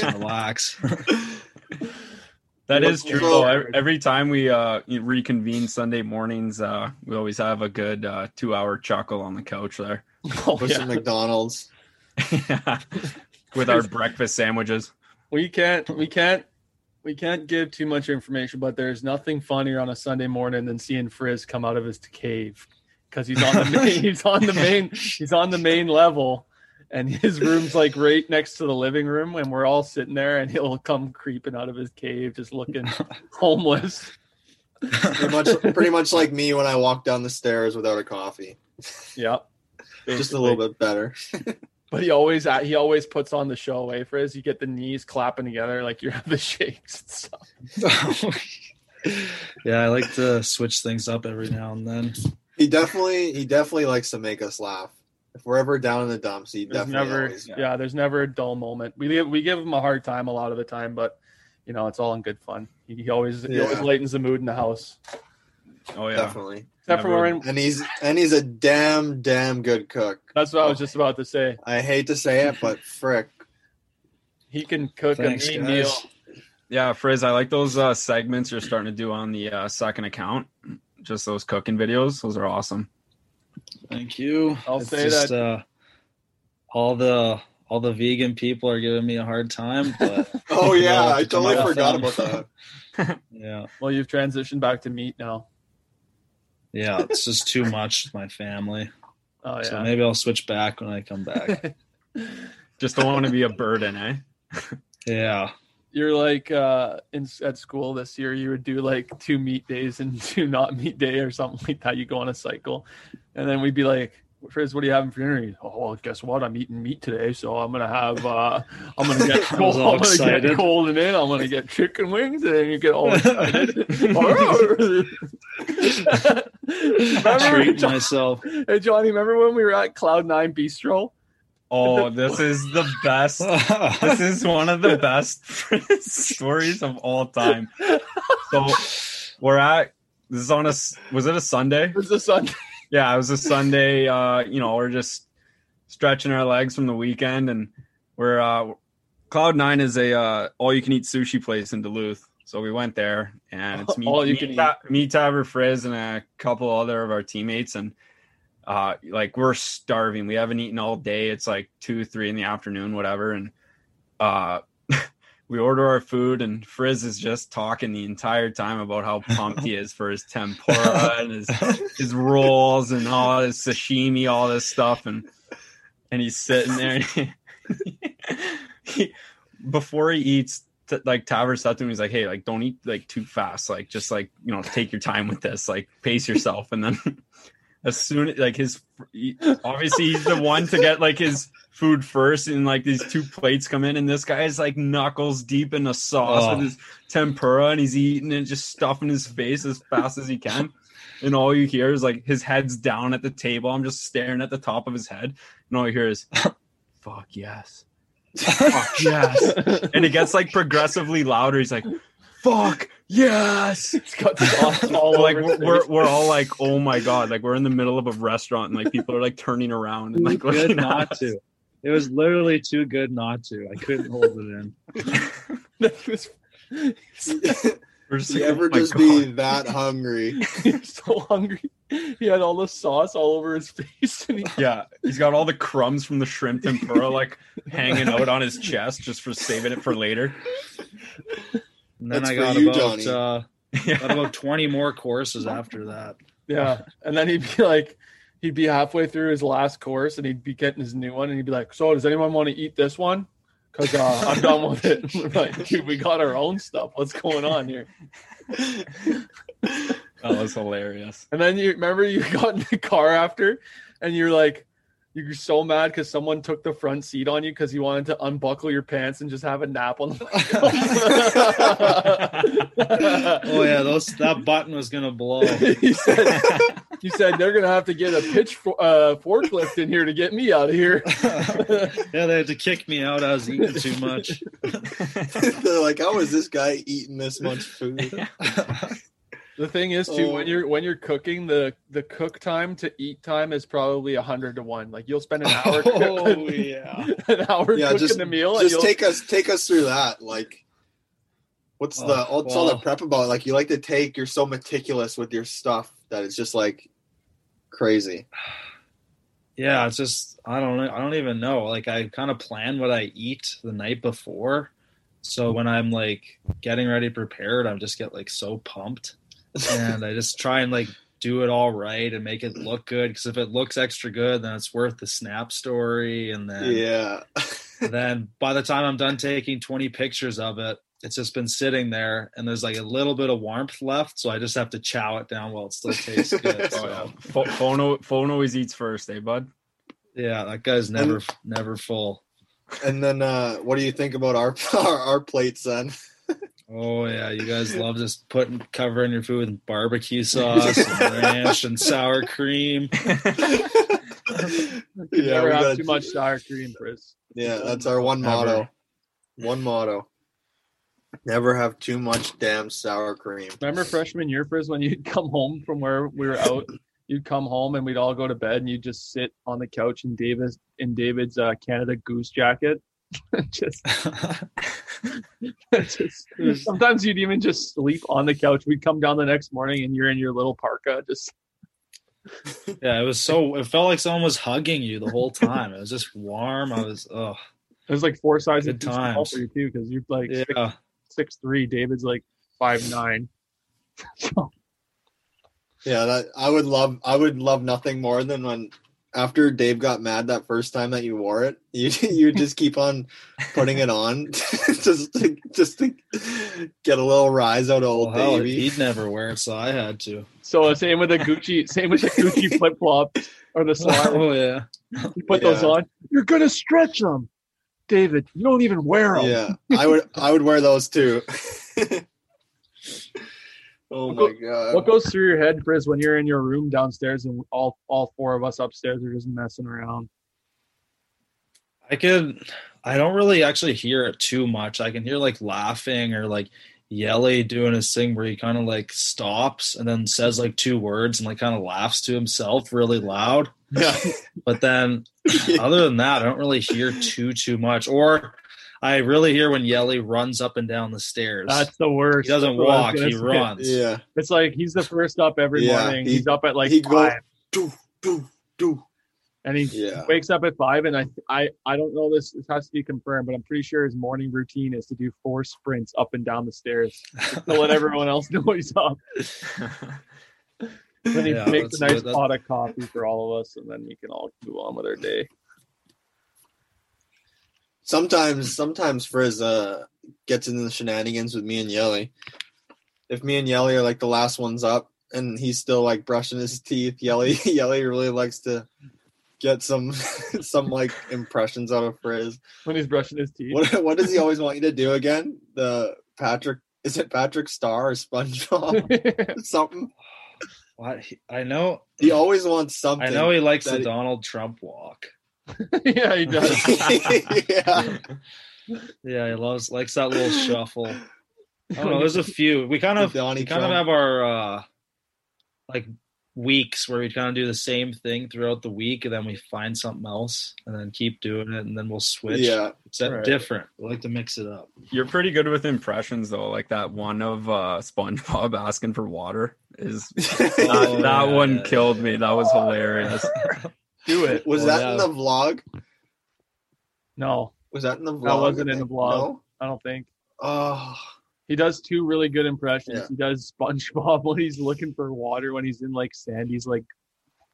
relax. That is true. Though. Every, every time we uh, reconvene Sunday mornings, uh, we always have a good uh, two-hour chuckle on the couch there. Oh, With yeah. some McDonald's. yeah. With our breakfast sandwiches. We can't. We can't. We can't give too much information, but there's nothing funnier on a Sunday morning than seeing Frizz come out of his cave because he's on the main, he's on the main he's on the main level and his room's like right next to the living room and we're all sitting there and he'll come creeping out of his cave just looking homeless pretty much pretty much like me when i walk down the stairs without a coffee yep Basically. just a little bit better but he always uh, he always puts on the show away for us you get the knees clapping together like you're the shakes and stuff yeah i like to switch things up every now and then he definitely he definitely likes to make us laugh if we're ever down in the dumps, he there's definitely never, always, yeah. yeah. There's never a dull moment. We give, we give him a hard time a lot of the time, but you know it's all in good fun. He, he always yeah. he always lightens the mood in the house. Oh yeah, definitely. Except never. for when, and he's and he's a damn damn good cook. That's what oh. I was just about to say. I hate to say it, but frick, he can cook Thanks, a mean meal. Yeah, Frizz, I like those uh, segments you're starting to do on the uh, second account. Just those cooking videos; those are awesome. Thank you. I'll it's say just, that uh, all the all the vegan people are giving me a hard time. But oh yeah, I totally forgot about that. yeah. Well, you've transitioned back to meat now. Yeah, it's just too much with my family. Oh yeah. So maybe I'll switch back when I come back. just don't want to be a burden, eh? yeah you're like uh in at school this year you would do like two meat days and two not meat day or something like that you go on a cycle and then we'd be like Frizz, what are you having for dinner? Oh, well, guess what? I'm eating meat today, so I'm gonna have. uh I'm gonna get cold. I'm gonna get cold and in. I'm gonna get chicken wings, and then you get all excited. remember, myself. Hey, Johnny, remember when we were at Cloud Nine Bistro? Oh, this is the best. this is one of the best stories of all time. So we're at this is on a was it a Sunday? It was a Sunday. Yeah, it was a Sunday. Uh, you know, we're just stretching our legs from the weekend, and we're uh, Cloud Nine is a uh, all you can eat sushi place in Duluth. So we went there, and it's me, all you me, can eat. me, Taver, Frizz, and a couple other of our teammates, and uh like we're starving we haven't eaten all day it's like two three in the afternoon whatever and uh we order our food and frizz is just talking the entire time about how pumped he is for his tempura and his his rolls and all his sashimi all this stuff and and he's sitting there and he, he, before he eats t- like Taver said to him, he's like, "Hey, like, don't eat like too fast. Like, just like you know, take your time with this. Like, pace yourself." And then as soon like his obviously he's the one to get like his food first and like these two plates come in and this guy is like knuckles deep in the sauce oh. with his tempura and he's eating it just stuffing his face as fast as he can. And all you hear is like his head's down at the table. I'm just staring at the top of his head. And all you hear is fuck yes. Fuck yes. And it gets like progressively louder. He's like fuck yes. It's got sauce all like we're, we're, we're, all like oh my god. Like we're in the middle of a restaurant and like people are like turning around and like good not to it was literally too good not to. I couldn't hold it in. We're just like, ever oh just god. be that hungry. He's so hungry. He had all the sauce all over his face he... yeah he's got all the crumbs from the shrimp tempura like hanging out on his chest just for saving it for later. And then That's I got you, about uh, got about twenty more courses after that. Yeah, and then he'd be like, he'd be halfway through his last course, and he'd be getting his new one, and he'd be like, "So, does anyone want to eat this one? Because uh, I'm done with it." like, dude, we got our own stuff. What's going on here? that was hilarious. And then you remember you got in the car after, and you're like, you're so mad because someone took the front seat on you because you wanted to unbuckle your pants and just have a nap on the oh yeah those that button was gonna blow he said, You said they're gonna have to get a pitch for, uh, forklift in here to get me out of here. yeah, they had to kick me out. I was eating too much. They're like, how is this guy eating this much food? The thing is too Oh. when you're when you're cooking the the cook time to eat time is probably a hundred to one. Like you'll spend an hour Oh, yeah. an hour Yeah, cooking just- the meal Just take us take us through that. Like, what's the Oh, what's all the prep about? Like, you like to take. You're so meticulous with your stuff that it's just like crazy. yeah, it's just I don't know. I don't even know. Like I kind of plan what I eat the night before, so when I'm like getting ready prepared, I just get like so pumped, and I just try and like do it all right and make it look good. Because if it looks extra good, then it's worth the snap story, and then Yeah. then by the time I'm done taking 20 pictures of it, it's just been sitting there and there's like a little bit of warmth left. So I just have to chow it down while it still tastes good. Oh, yeah. Pho- phone, phone always eats first, eh, bud? yeah, that guy's never, never full. and then, uh, what do you think about our our, our plates then? Oh yeah, you guys love just putting covering your food with barbecue sauce and ranch and sour cream. you yeah, never we have gotta- too much sour cream, Chris. Yeah, that's our one Never. motto. One motto. Never have too much damn sour cream. Remember freshman year, Frizz, when you'd come home from where we were out, you'd come home and we'd all go to bed and you'd just sit on the couch in David's in David's uh, Canada Goose jacket. just, just sometimes you'd even just sleep on the couch. We'd come down the next morning and you're in your little parka, just yeah, it was so. It felt like someone was hugging you the whole time. It was just warm. I was, oh it was like four sizes too small times. for you too, because you're like six, yeah. six three. David's like five nine. So Yeah, that I would love. I would love nothing more than when after Dave got mad that first time that you wore it, you you just keep on putting it on just to just to get a little rise out of old Well, hell, Davey. he'd never wear it, so I had to. so uh, same with the Gucci, same with the Gucci flip flops or the slime. Oh yeah. You put those on, you're gonna stretch them, David. You don't even wear them. Yeah, I would. I would wear those too. Oh What my go- god! What goes through your head, Frizz, when you're in your room downstairs and all all four of us upstairs are just messing around? I could I don't really actually hear it too much. I can hear like laughing or like Yelly doing his thing where he kind of like stops and then says like two words and like kind of laughs to himself really loud. Yeah, But then other than that, I don't really hear too too much. Or I really hear when Yelly runs up and down the stairs. that's the worst. he doesn't That's what I was walk, he runs. yeah, It's like he's the first up every Yeah, morning. he- he's up at like he go- five, do do do. and he Yeah. wakes up at five. And I I I don't know this. This has to be confirmed, but I'm pretty sure his morning routine is to do four sprints up and down the stairs to let everyone else know he's up. Then he Yeah, makes a nice that- pot of coffee for all of us, and then we can all move on with our day. Sometimes, sometimes Frizz uh, gets into the shenanigans with me and Yelly. If me and Yelly are like the last ones up, and he's still like brushing his teeth, Yelly Yelly really likes to get some some like impressions out of Frizz. When he's brushing his teeth. What what does he always want you to do again? The Patrick is it Patrick Star or SpongeBob? something. What? I know He always wants something. I know he likes the he- Donald Trump walk. yeah, he does. yeah. Yeah, he loves likes that little shuffle. I don't know. There's a few. We kind of The Donnie we kind of have our uh like weeks where we kind of do the same thing throughout the week, and then we find something else, and then keep doing it, and then we'll switch. Yeah. it's that Right. different. We like to mix it up. You're pretty good with impressions though. Like that one of uh SpongeBob asking for water is that, Oh, that yeah, one yeah, killed yeah. me. That was hilarious. Do it. Was Oh, that yeah. in the vlog? No, Was that in the vlog? That wasn't in the vlog. No? I don't think. Oh, He does two really good impressions. Yeah. He does SpongeBob when he's looking for water when he's in like Sandy's like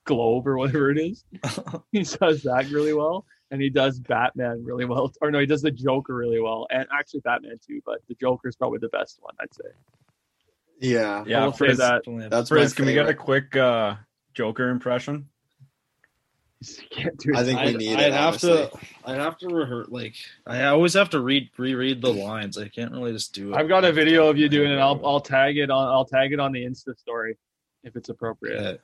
globe or whatever it is. he does that really well. And he does Batman really well. Or no, he does the Joker really well. And actually Batman too, but the Joker is probably the best one, I'd say. yeah. Yeah, will say Frizz, that. That's Frizz, my can we get a quick uh Joker impression? You can't do I think we I'd, need I'd it. have honestly. to. I'd have to rehearse. Like I always have to read reread the lines. I can't really just do it. I've got a video of you doing it. I'll I'll tag it on I'll tag it on the Insta story if it's appropriate. Okay.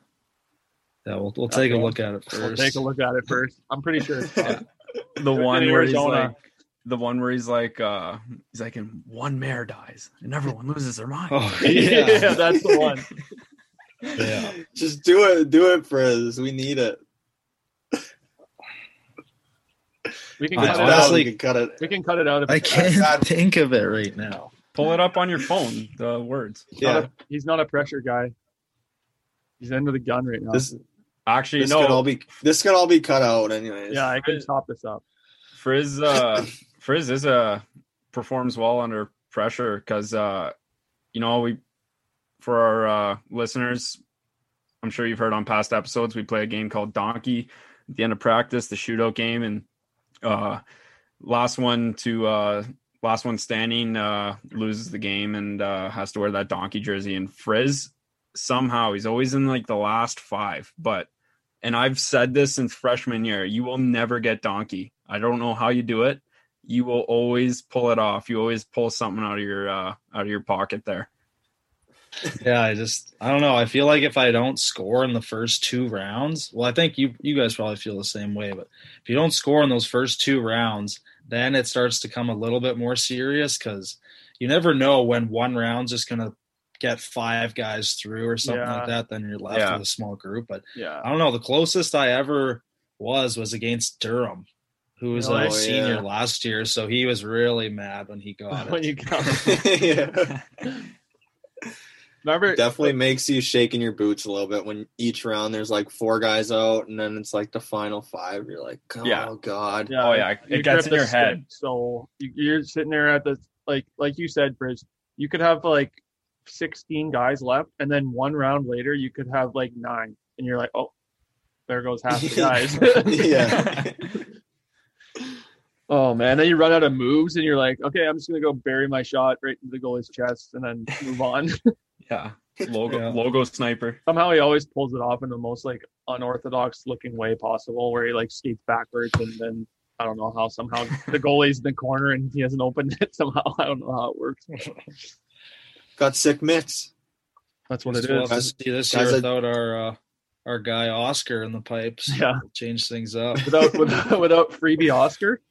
Yeah, we'll we'll take a look at it 1st We'll take a look at it first. I'm pretty sure it's the one where he's like the one where he's like uh he's like and one mayor dies and everyone loses their mind. Oh yeah. yeah, that's the one. yeah. Just do it. Do it, Frizz. We need it. We can cut It's it out. we can cut it. We can cut it out. If I it's can't think of it right now. Pull it up on your phone, the words. not Yeah. a- he's not a pressure guy. He's into the gun right now. This Actually, this no. could all be this could all be cut out anyways. yeah, I can chop this up. Frizz uh Frizz is a performs well under pressure because uh you know we for our uh listeners I'm sure you've heard on past episodes we play a game called Donkey at the end of practice the shootout game and uh last one to uh last one standing uh loses the game and uh has to wear that donkey jersey and Frizz somehow he's always in like the last 5 but and I've said this since freshman year, you will never get donkey. I don't know how you do it. You will always pull it off. You always pull something out of your uh, out of your pocket there. Yeah, I just I don't know. I feel like if I don't score in the first two rounds, well, I think you you guys probably feel the same way. But if you don't score in those first two rounds, then it starts to come a little bit more serious because you never know when one round's just gonna get five guys through or something Yeah. like that. Then you're left Yeah. with a small group. But Yeah. I don't know. The closest I ever was was against Durham, who was Oh, a yeah. senior last year. So he was really mad when he got When it. you got- yeah. Remember Definitely makes you shake in your boots a little bit when each round there's like four guys out and then it's like the final five. You're like, oh Yeah. god. Yeah, Oh, yeah, it you gets grip in your head. So you, you're sitting there at the like like you said, Bridge. You could have like 16 guys left, and then one round later, you could have like nine, and you're like, oh, there goes half the guys. yeah. oh man, then you run out of moves, and you're like, okay, I'm just gonna go bury my shot right into the goalie's chest, and then move on. yeah, logo Yeah. logo sniper. Somehow he always pulls it off in the most like unorthodox looking way possible, where he like skates backwards and then. I don't know how somehow the goalie's in the corner and he hasn't opened it somehow. I don't know how it works. Got sick mitts. That's what it We'll have to see this Guys, year I- without our uh, our guy Oscar in the pipes. Yeah, change things up. without without, without freebie Oscar.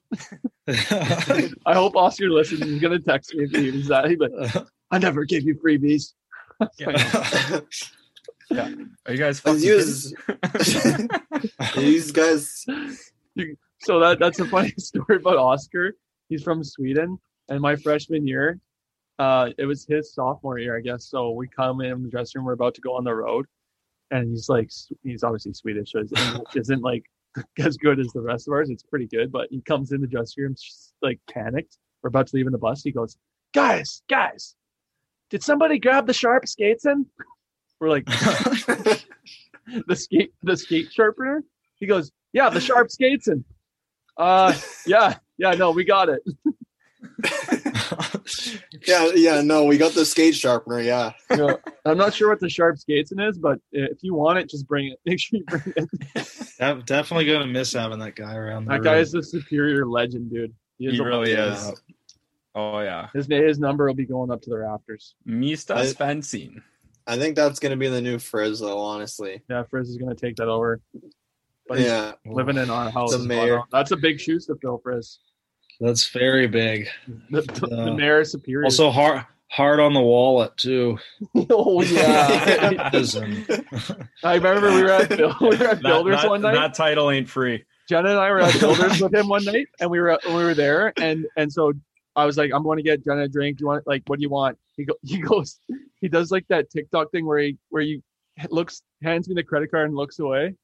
I hope Oscar listens. He's gonna text me if he hears that. But I never gave you freebies. Are you guys And fucking use- kidding? These guys So that that's a funny story about Oscar. He's from Sweden, and my freshman year, uh, it was his sophomore year, I guess. So we come in the dressing room. We're about to go on the road, and he's like, he's obviously Swedish, so his English isn't like as good as the rest of ours. It's pretty good, but he comes in the dressing room just, like panicked. We're about to leave in the bus. He goes, "Guys, guys, did somebody grab the sharp skates in?" We're like, the skate the skate sharpener he goes yeah the sharp skates and uh yeah yeah no we got it Yeah, yeah, no, we got the skate sharpener, yeah. No, i'm not sure what the sharp skates is but if you want it just bring it make sure you bring it I'm definitely gonna miss having that guy around. the that guy is the superior legend dude he, is He a really legend. is. Oh yeah, his his number will be going up to the rafters Mista I- Svensson. I think that's gonna be the new Frizz though, honestly. yeah frizz is going to take that over but he's Yeah. living in our house The mayor. well. that's a big shoes to fill frizz That's very big. the, the, the mayor is superior Also hard hard on the wallet too. oh yeah Isn't- i remember we were at Bill, we were at That, builders that- one night that title ain't free. Jenna and I were at Builders with him one night, and we were we were there, and and so I was like, I'm going to get Jenna a drink. You want like what do you want? He go, he goes, he does like that TikTok thing where he where you looks hands me the credit card and looks away,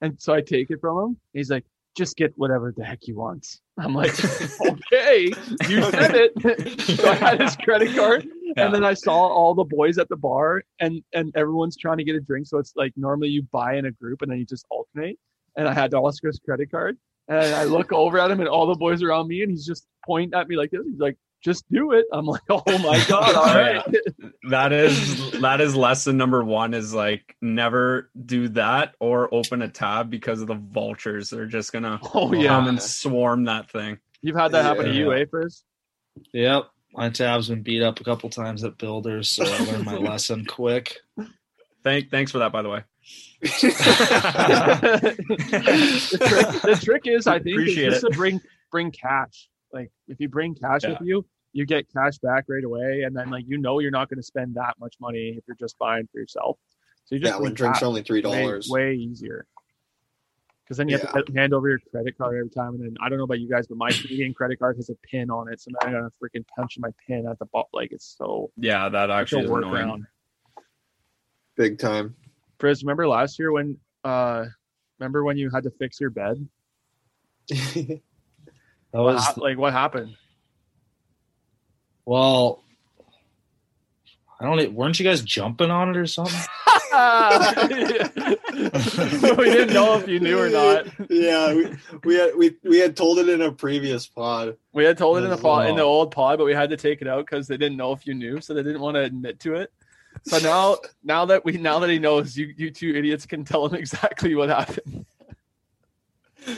and so I take it from him. He's like, just get whatever the heck you want. I'm like, okay, you said it. so I had his credit card, Yeah. and then I saw all the boys at the bar, and and everyone's trying to get a drink. So it's like normally you buy in a group, and then you just alternate. And I had Oscar's credit card, and I look over at him, and all the boys around me, and he's just pointing at me like this. He's like, "Just do it." I'm like, "Oh my god, all right." That is that is lesson number one. Is like never do that or open a tab because of the vultures. They're just gonna oh come yeah, and swarm that thing. you've had that happen to you, Yeah. eh, Frizz? Yep. My tab's been beat up a couple times at builders, so I learned my lesson quick. Thank thanks for that, by the way. The, trick, the trick is, I think, is just it. to bring bring cash. Like if you bring cash Yeah. with you, you get cash back right away, and then like you know you're not going to spend that much money if you're just buying for yourself. So you just yeah, when drinks are only three dollars. way easier. Because then you have to hand over your credit card every time, and then I don't know about you guys, but my Canadian credit card has a pin on it, so now I gotta freaking punch my pin at the bottom. Like it's so Yeah, that actually is annoying. workaround. Big time. Chris, remember last year when uh remember when you had to fix your bed? That was hap- like what happened? well. I don't. Weren't you guys jumping on it or something? we didn't know if you knew or not. yeah, we, we had we, we had told it in a previous pod. We had told it in the pod, in the old pod, but we had to take it out because they didn't know if you knew, so they didn't want to admit to it. So now, now that we now that he knows, you you two idiots can tell him exactly what happened.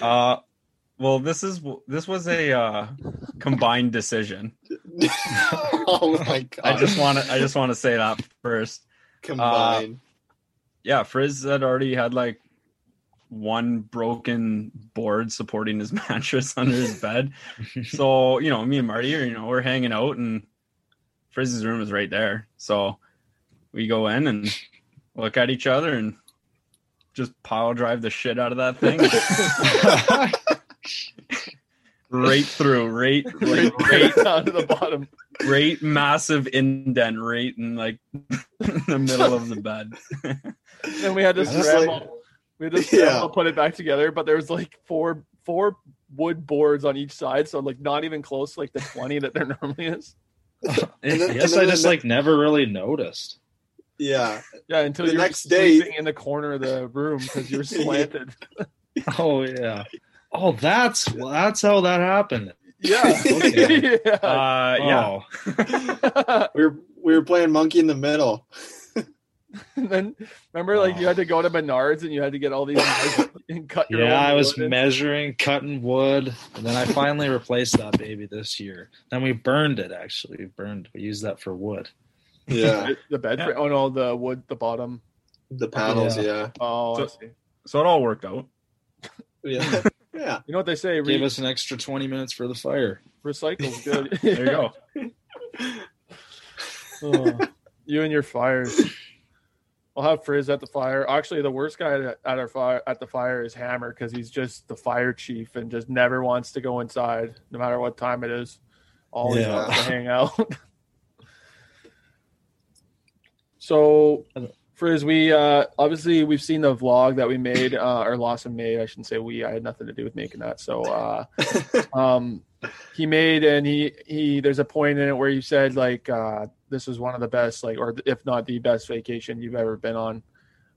Uh, well, this is this was a uh, combined decision. oh my god! I just want to I just want to say that first. combined. Yeah, Frizz had already had like one broken board supporting his mattress under his bed. so you know, me and Marty, are, you know, we're hanging out, and Frizz's room is right there. So we go in and look at each other and just pile drive the shit out of that thing right through, right, Right, right right, down to the bottom. right, massive indent right in like the middle of the bed. And we had to It's just scramble. we had to scramble to put it back together, but there was like four four wood boards on each side, so like not even close to like the twenty that there normally is. And then- I guess I just like never really noticed. Yeah, Yeah, until The you next were day- in the corner of the room because you're slanted. Oh yeah. Oh, that's well, that's how that happened. yeah. Okay. yeah. Uh, yeah. Oh, we were we were playing monkey in the middle. and then remember, like you had to go to Menards and you had to get all these and cut your yeah, own I was wood in. measuring, cutting wood, and then I finally replaced that baby this year. Then we burned it. Actually, we burned. We used that for wood. Yeah, the bed. Yeah. frame. Oh no, the wood, the bottom. the panels. Yeah, Oh, I So- see. So it all worked out. yeah, yeah. You know what they say? Gave Re- us an extra twenty minutes for the fire. recycle's good. There you go. Oh, you and your fires. I'll have Frizz at the fire. Actually, the worst guy at at our fire at the fire is Hammer because he's just the fire chief and just never wants to go inside, no matter what time it is. Always Yeah. wants to hang out. So, Frizz, we uh, obviously we've seen the vlog that we made, uh, or Lawson made. I shouldn't say we. I had nothing to do with making that. So, uh, um he made and he he there's a point in it where you said like uh this is one of the best like or if not the best vacation you've ever been on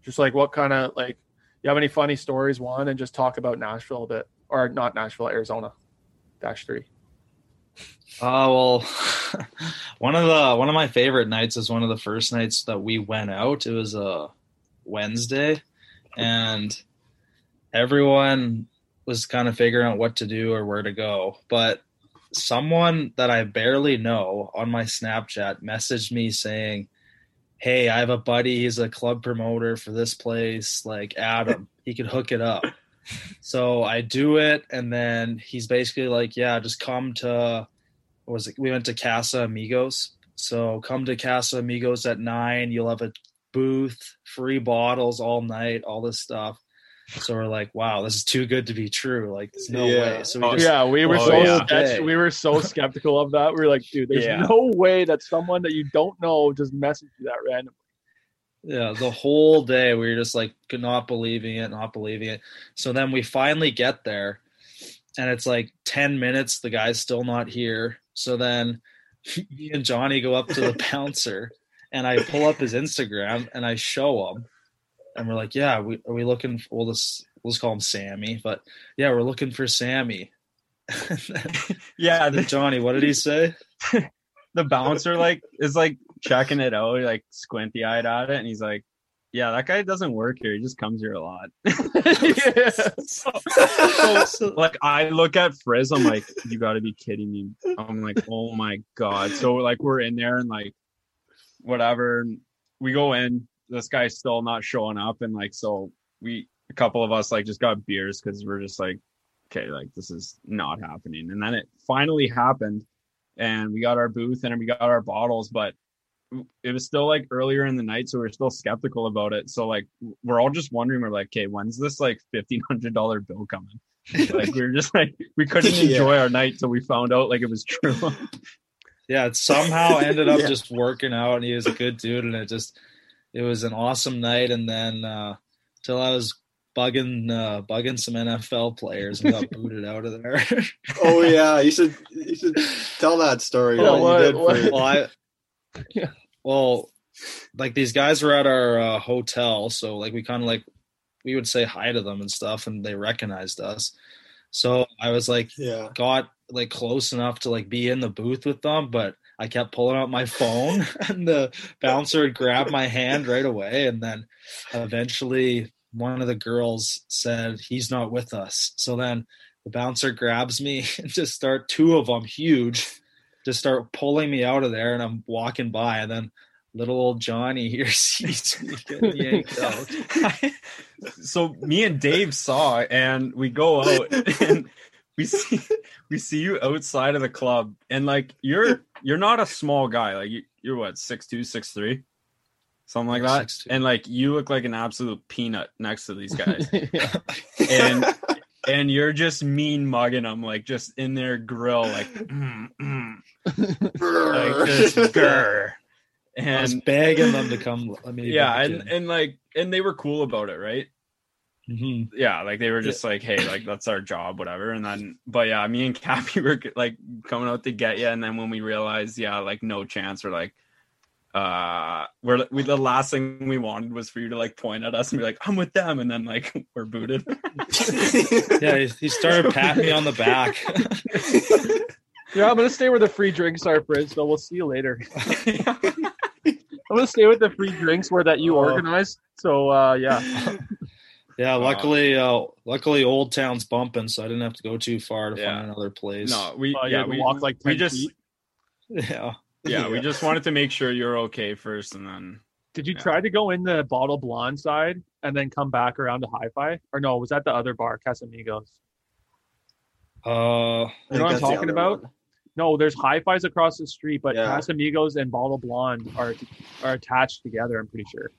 just like what kind of like you have any funny stories one and just talk about nashville a bit or not nashville arizona dash three Oh well, one of the one of my favorite nights is one of the first nights that we went out. It was a Wednesday, and everyone was kind of figuring out what to do or where to go. But someone that I barely know on my Snapchat messaged me saying, "Hey, I have a buddy. He's a club promoter for this place. Like Adam, he could hook it up." So I do it, and then he's basically like, "Yeah, just come to." What was it? We went to Casa Amigos. So come to Casa Amigos at nine. You'll have a booth, free bottles all night, all this stuff. So we're like, wow, this is too good to be true. Like, there's no Yeah. way. So we Oh, just, yeah we were Oh, so yeah. sketch- we were so skeptical of that we were like dude there's Yeah. no way that someone that you don't know just messaged you that randomly. yeah, the whole day we were just like not believing it, not believing it. So then we finally get there, and it's like ten minutes. The guy's still not here. So then me and Johnny go up to the bouncer, and I pull up his Instagram and I show him, and we're like, "Yeah, we are we looking? We'll just we'll just call him Sammy, but yeah, we're looking for Sammy." Yeah, then the, Johnny, what did he say? the bouncer like is like checking it out, like squinty eyed at it, and he's like, "Yeah, that guy doesn't work here. He just comes here a lot." yeah. so, so, like I look at Frizz, I'm like, "You got to be kidding me!" I'm like, "Oh my god!" So like we're in there and like whatever, we go in. this guy's still not showing up, and like so we a couple of us like just got beers because we're just like, okay, like this is not happening. And then it finally happened, and we got our booth and we got our bottles, but it was still like earlier in the night, so we are still skeptical about it. So like we're all just wondering, we're like, okay, when's this like fifteen hundred dollar bill coming? like we are just like we couldn't enjoy yeah. our night till we found out like it was true. yeah, it somehow ended up yeah. just working out, and he was a good dude, and it just it was an awesome night. And then uh till I was bugging uh, bugging some NFL players and got booted out of there. oh yeah, you should you should tell that story. Oh, what, what, well, I, yeah. well, like these guys were at our uh, hotel, so like we kind of like we would say hi to them and stuff, and they recognized us. So I was like, yeah, got like close enough to like be in the booth with them, but I kept pulling out my phone, and the bouncer would grab my hand right away, and then eventually one of the girls said he's not with us. So then the bouncer grabs me and just start two of them huge, just start pulling me out of there, and I'm walking by, and then little old Johnny here sees me getting yanked out. so me and Dave saw, and we go out and we see we see you outside of the club, and like you're you're not a small guy, like you, you're what six two, six three, something like that, and like you look like an absolute peanut next to these guys, and and you're just mean mugging them, like just in their grill, like, mm, mm. like just grr and I was begging them to come. Let me. Yeah, and and like and they were cool about it, right? Mm-hmm. Yeah, like they were just yeah. like, hey, like that's our job, whatever. And then, but yeah, me and Cappy were like coming out to get you, and then when we realized, yeah, like no chance, we're like, uh, we're we the last thing we wanted was for you to like point at us and be like, I'm with them, and then like we're booted. yeah, he, he started patting me on the back. yeah, I'm gonna stay where the free drinks are, Frizz. but we'll see you later. I'm gonna stay with the free drinks where that you oh. organized. So uh, yeah. Yeah, luckily, uh, luckily, Old Town's bumping, so I didn't have to go too far to yeah. find another place. No, we uh, yeah we walk like we just feet. yeah. yeah we just wanted to make sure you're okay first, and then. Did you yeah. try to go in the bottle blonde side and then come back around to Hi-Fi, or no? Was that the other bar, Casamigos? Uh, you know what I'm talking about? One. No, there's hi-fis across the street, but yeah. Casamigos and Bottle Blonde are are attached together. I'm pretty sure.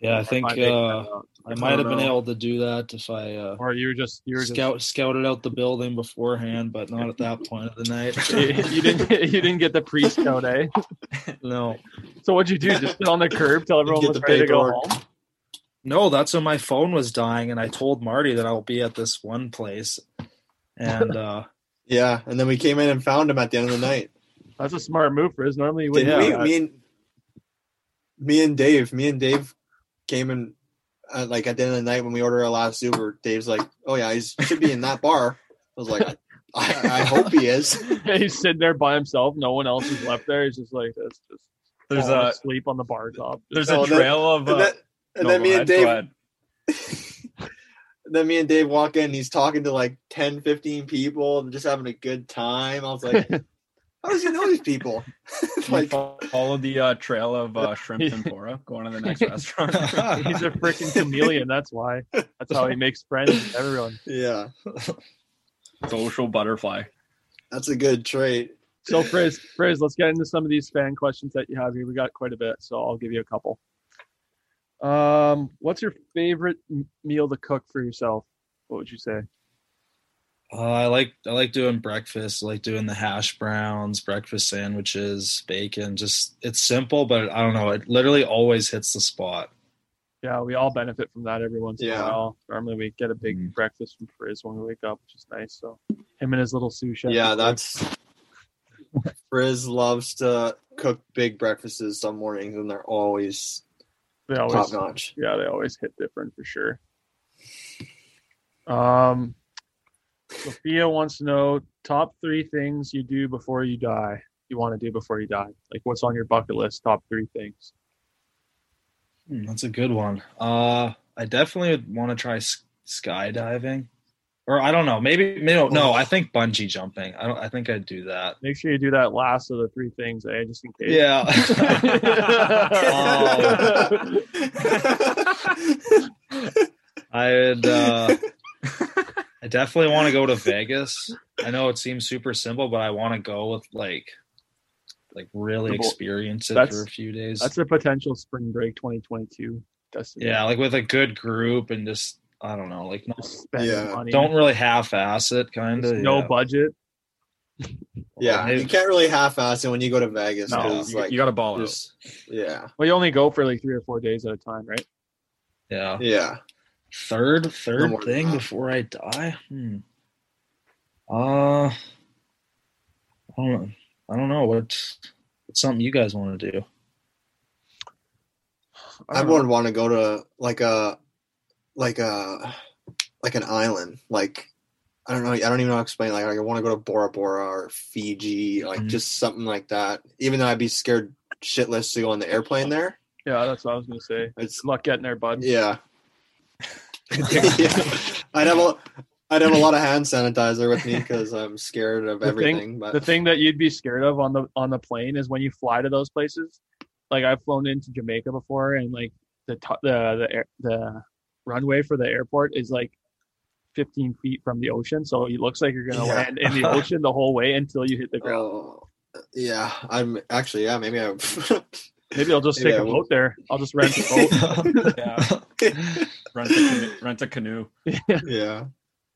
Yeah, I think uh, I might have been able to do that if I uh, or you were just you were scout just... scouted out the building beforehand, but not at that point of the night. you didn't you didn't get the pre scout, eh? no. So what'd you do? Just sit on the curb till everyone was ready to go home. No, that's when my phone was dying, and I told Marty that I'll be at this one place, and uh, yeah, and then we came in and found him at the end of the night. That's a smart move for us. Normally, we yeah. me, me and me and Dave, me and Dave came in uh, like at the end of the night when we ordered our last Uber. Dave's like, "Oh yeah, he should be in that bar." I was like, I, I hope he is. he's sitting there by himself. No one else is left there. He's just like, "That's just." There's a sleep on the bar top. There's a trail of. Uh, and then, and no, then me and Dave. then me and Dave walk in. He's talking to like 10, 15 people and just having a good time. I was like, how does he know these people? like follow the uh, trail of uh, shrimp tempura going to the next restaurant. He's a freaking chameleon. That's why. That's how he makes friends with everyone. Yeah. Social butterfly. That's a good trait. So, Frizz, Frizz, let's get into some of these fan questions that you have here. We got quite a bit, so I'll give you a couple. Um, what's your favorite meal to cook for yourself? What would you say? Uh, I like I like doing breakfast. I like doing the hash browns, breakfast sandwiches, bacon. Just it's simple, but I don't know. It literally always hits the spot. Yeah, we all benefit from that every once yeah. in a while. Normally, we get a big mm. breakfast from Frizz when we wake up, which is nice. So, him and his little sous chef. Yeah, that's Frizz loves to cook big breakfasts some mornings, and they're always they always, top notch. Yeah, they always hit different for sure. Um, Sophia wants to know top three things you do before you die. You want to do before you die? Like what's on your bucket list? Top three things. Hmm, that's a good one. Uh, I definitely would want to try skydiving. or I don't know. Maybe no, no. I think bungee jumping. I don't. I think I'd do that. Make sure you do that last of the three things, eh? Just in case. Yeah. I'd. Uh, I definitely want to go to Vegas. I know it seems super simple, but I want to go with like, like really experience it that's- for a few days. That's a potential spring break 2022 destination. yeah, like with a good group and just I don't know, like not, Just Yeah. money. don't really half-ass it, kind of. no yeah. budget. yeah, Maybe- you can't really half-ass it when you go to Vegas No, You, like you got to ball out. yeah, Well, you only go for like three or four days at a time, right? Yeah. yeah. Third, third more than thing before I die. Hmm. Uh, I don't know. I don't know what. What's something you guys want to do? I don't would want to go to like a like a like an island. Like I don't know. I don't even know how to explain. Like I want to go to Bora Bora or Fiji, like Mhm. just something like that. Even though I'd be scared shitless to go on the airplane there. Yeah, that's what I was gonna say. It's Good luck getting there, bud. yeah. yeah. I'd have a I'd have a lot of hand sanitizer with me because I'm scared of The thing- everything. but The thing that you'd be scared of on the on the plane is when you fly to those places. Like I've flown into Jamaica before, and like the to- the the air, the runway for the airport is like 15 feet from the ocean, so it looks like you're gonna Yeah. land in the ocean the whole way until you hit the ground. oh, yeah, I'm actually yeah. Maybe I. Maybe I'll just Maybe take I a will. boat there. I'll just rent a boat. Yeah, rent a canoe. Rent a canoe. yeah,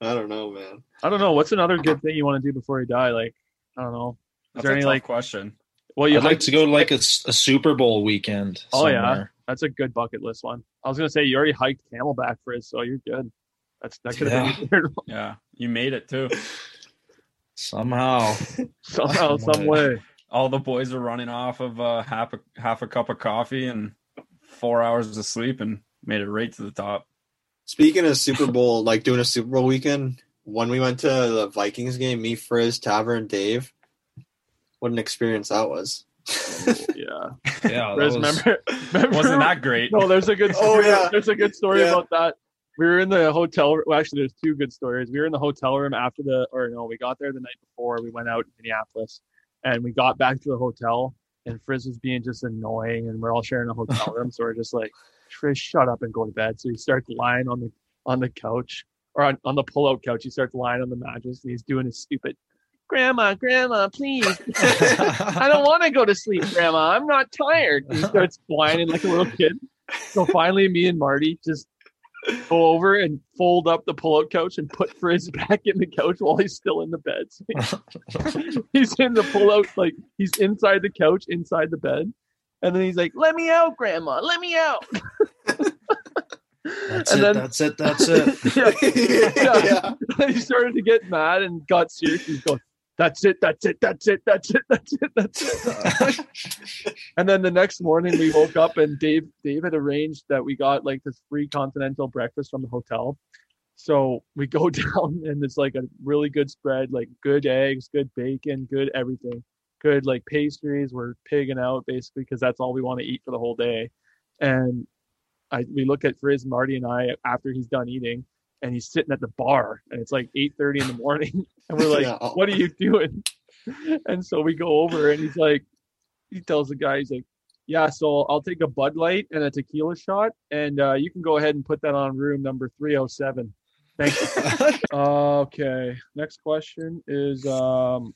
I don't know, man. I don't know. What's another good uh-huh. thing you want to do before you die? Like, I don't know. Is That's there a any tough like? question. Well, you I'd like hiked- to go to like a Super Bowl weekend. Oh, yeah. That's a good bucket list one. I was gonna say you already hiked Camelback Frizz, so you're good. That's that could have been your one Yeah, you made it too. Somehow. somehow, Some some way. Way. All the boys are running off of uh, half a half a cup of coffee and four hours of sleep, and made it right to the top. Speaking of Super Bowl, like doing a Super Bowl weekend, when we went to the Vikings game, me, Frizz, Tavern, Dave, what an experience that was. Yeah. Yeah. Frizz, was- remember, remember? Wasn't that great? No, there's a good. Oh, Story. yeah. There's a good story Yeah. about that. We were in the hotel. Well, actually, there's two good stories. We were in the hotel room after the, or no, we got there the night before. We went out in Minneapolis, and we got back to the hotel, and Frizz was being just annoying, and we're all sharing a hotel room, so we're just like, Frizz, shut up and go to bed. So he starts lying on the on the couch or on, on the pull-out couch. He starts lying on the mattress, and he's doing his stupid, Grandma, Grandma, please. I don't want to go to sleep, Grandma. I'm not tired. He starts whining like a little kid. So finally, me and Marty just go over and fold up the pull-out couch and put Frizz back in the couch while he's still in the bed. So he's in the pull-out, like he's inside the couch, inside the bed, and then he's like, "Let me out, Grandma. Let me out." That's And it. then- that's it. That's it. yeah. yeah. Then he started to get mad and got serious. He's going, "That's it. That's it. That's it. That's it. That's it. That's it." And then the next morning we woke up and Dave Dave had arranged that we got like this free continental breakfast from the hotel. So we go down and it's like a really good spread, like good eggs, good bacon, good everything, good like pastries. We're pigging out basically because that's all we want to eat for the whole day. And I we look at Frizz, Marty, and I after he's done eating, and he's sitting at the bar, and it's like eight thirty in the morning, and we're like, Yeah. "What are you doing?" And so we go over, and he's like, he tells the guy, he's like, "Yeah, so I'll take a Bud Light and a tequila shot, and uh, you can go ahead and put that on room number three hundred seven. Thank you." okay, next question is, um,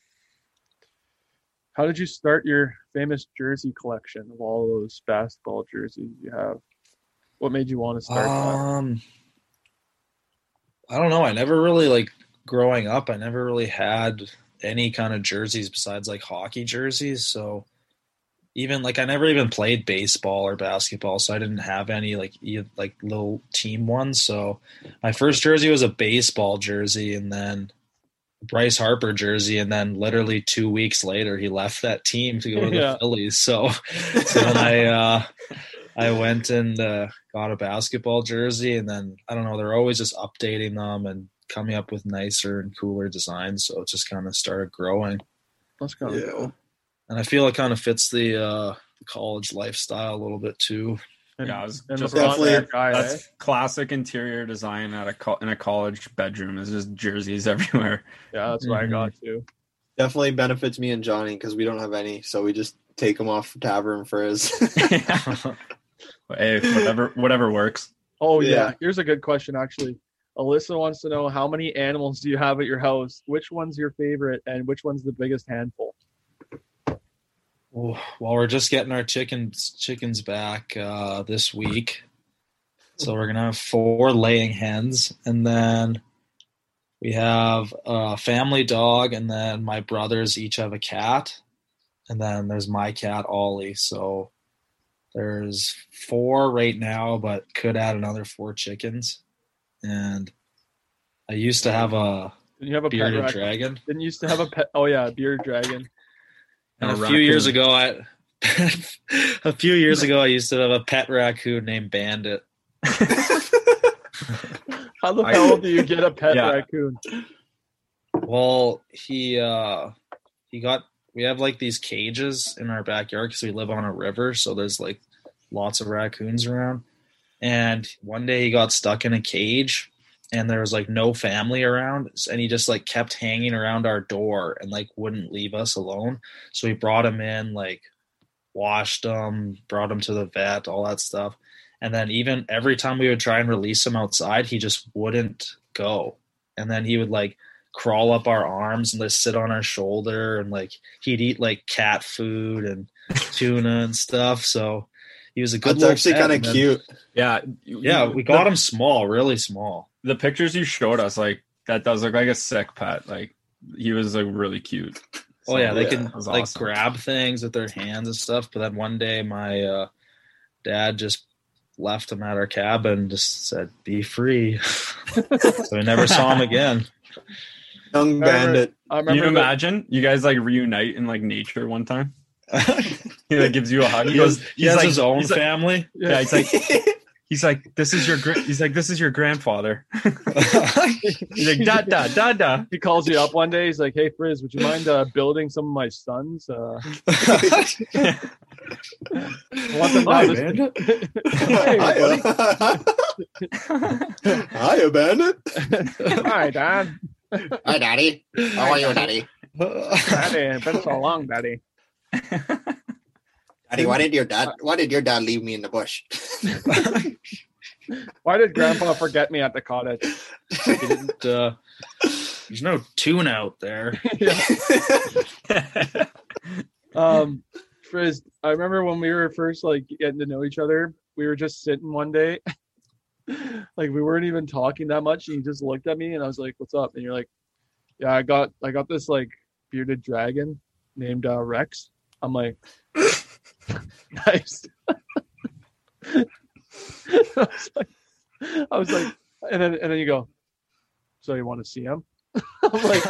how did you start your famous jersey collection of all those basketball jerseys you have? What made you want to start that? I don't know. I never really like growing up. I never really had any kind of jerseys besides like hockey jerseys. So even like I never even played baseball or basketball, so I didn't have any like e- like little team ones. So my first jersey was a baseball jersey, and then Bryce Harper jersey, and then literally two weeks later he left that team to go to the Yeah. Phillies. So so then I uh, I went and uh, got a basketball jersey, and then I don't know. They're always just updating them and coming up with nicer and cooler designs. So it just kind of started growing, That's kind of Yeah. cool. and I feel it kind of fits the uh, college lifestyle a little bit too. And, Yeah, and just definitely- there guy, eh? That's classic interior design at a co- in a college bedroom. Is just jerseys everywhere. Yeah, that's what I got too. Definitely benefits me and Johnny because we don't have any, so we just take them off Tavern for his. hey, whatever, whatever works. Oh yeah. Yeah. here's a good question actually. Alyssa wants to know how many animals do you have at your house? Which one's your favorite, and which one's the biggest handful? Oh, well, we're just getting our chickens chickens back uh, this week, so we're gonna have four laying hens, and then we have a family dog, and then my brothers each have a cat, and then there's my cat Ollie. So there's four right now, but could add another four chickens. And I used to have a Didn't you have a pet bearded raccoon? dragon. Didn't used to have a pet? Oh yeah, a bearded dragon. And A a few years ago, I a few years ago I used to have a pet raccoon named Bandit. How the I- hell do you get a pet Yeah. raccoon? Well, he uh he got we have like these cages in our backyard because we live on a river, so there's like lots of raccoons around. And one day he got stuck in a cage and there was like no family around and he just like kept hanging around our door and like wouldn't leave us alone. So we brought him in, like washed him, brought him to the vet, all that stuff. And then even every time we would try and release him outside, he just wouldn't go. And then he would like crawl up our arms and just sit on our shoulder and like he'd eat like cat food and tuna and stuff. So he was a good That's little actually kind of cute. Yeah, Yeah, we got the, him small, really small. The pictures you showed us, like that, does look like a sick pet. Like he was like really cute. Oh yeah, they yeah, can that like awesome. grab things with their hands and stuff. But then one day, my uh, dad just left him at our cabin, and just said, "Be free." so we never saw him again. Young I remember- bandit. I Can remember. you the- imagine you guys like reunite in like nature one time? He like gives you a hug. He he goes, has, he he's has like, his own he's like- family. yeah, he's like, he's like, this is your, gra-, he's like, this is your grandfather. He's like, da da da da. he calls you up one day. He's like, "Hey, Frizz, would you mind uh, building some of my sons? Uh, I want Hi, have man. this- hey, buddy. Hi, bandit. Hi, Dad. Hi, daddy. How are you, daddy? Daddy, it's been so long, Daddy. Daddy, why did your dad? Why did your dad leave me in the bush? Why did Grandpa forget me at the cottage? He didn't, uh, there's no tune out there. Um, Frizz, I remember when we were first like getting to know each other, we were just sitting one day, like we weren't even talking that much, and you just looked at me, and I was like, "What's up?" And you're like, "Yeah, I got I got this like bearded dragon named uh, Rex." I'm like, "Nice." I was like, I was like, and then and then you go, "So you want to see him?" I'm like,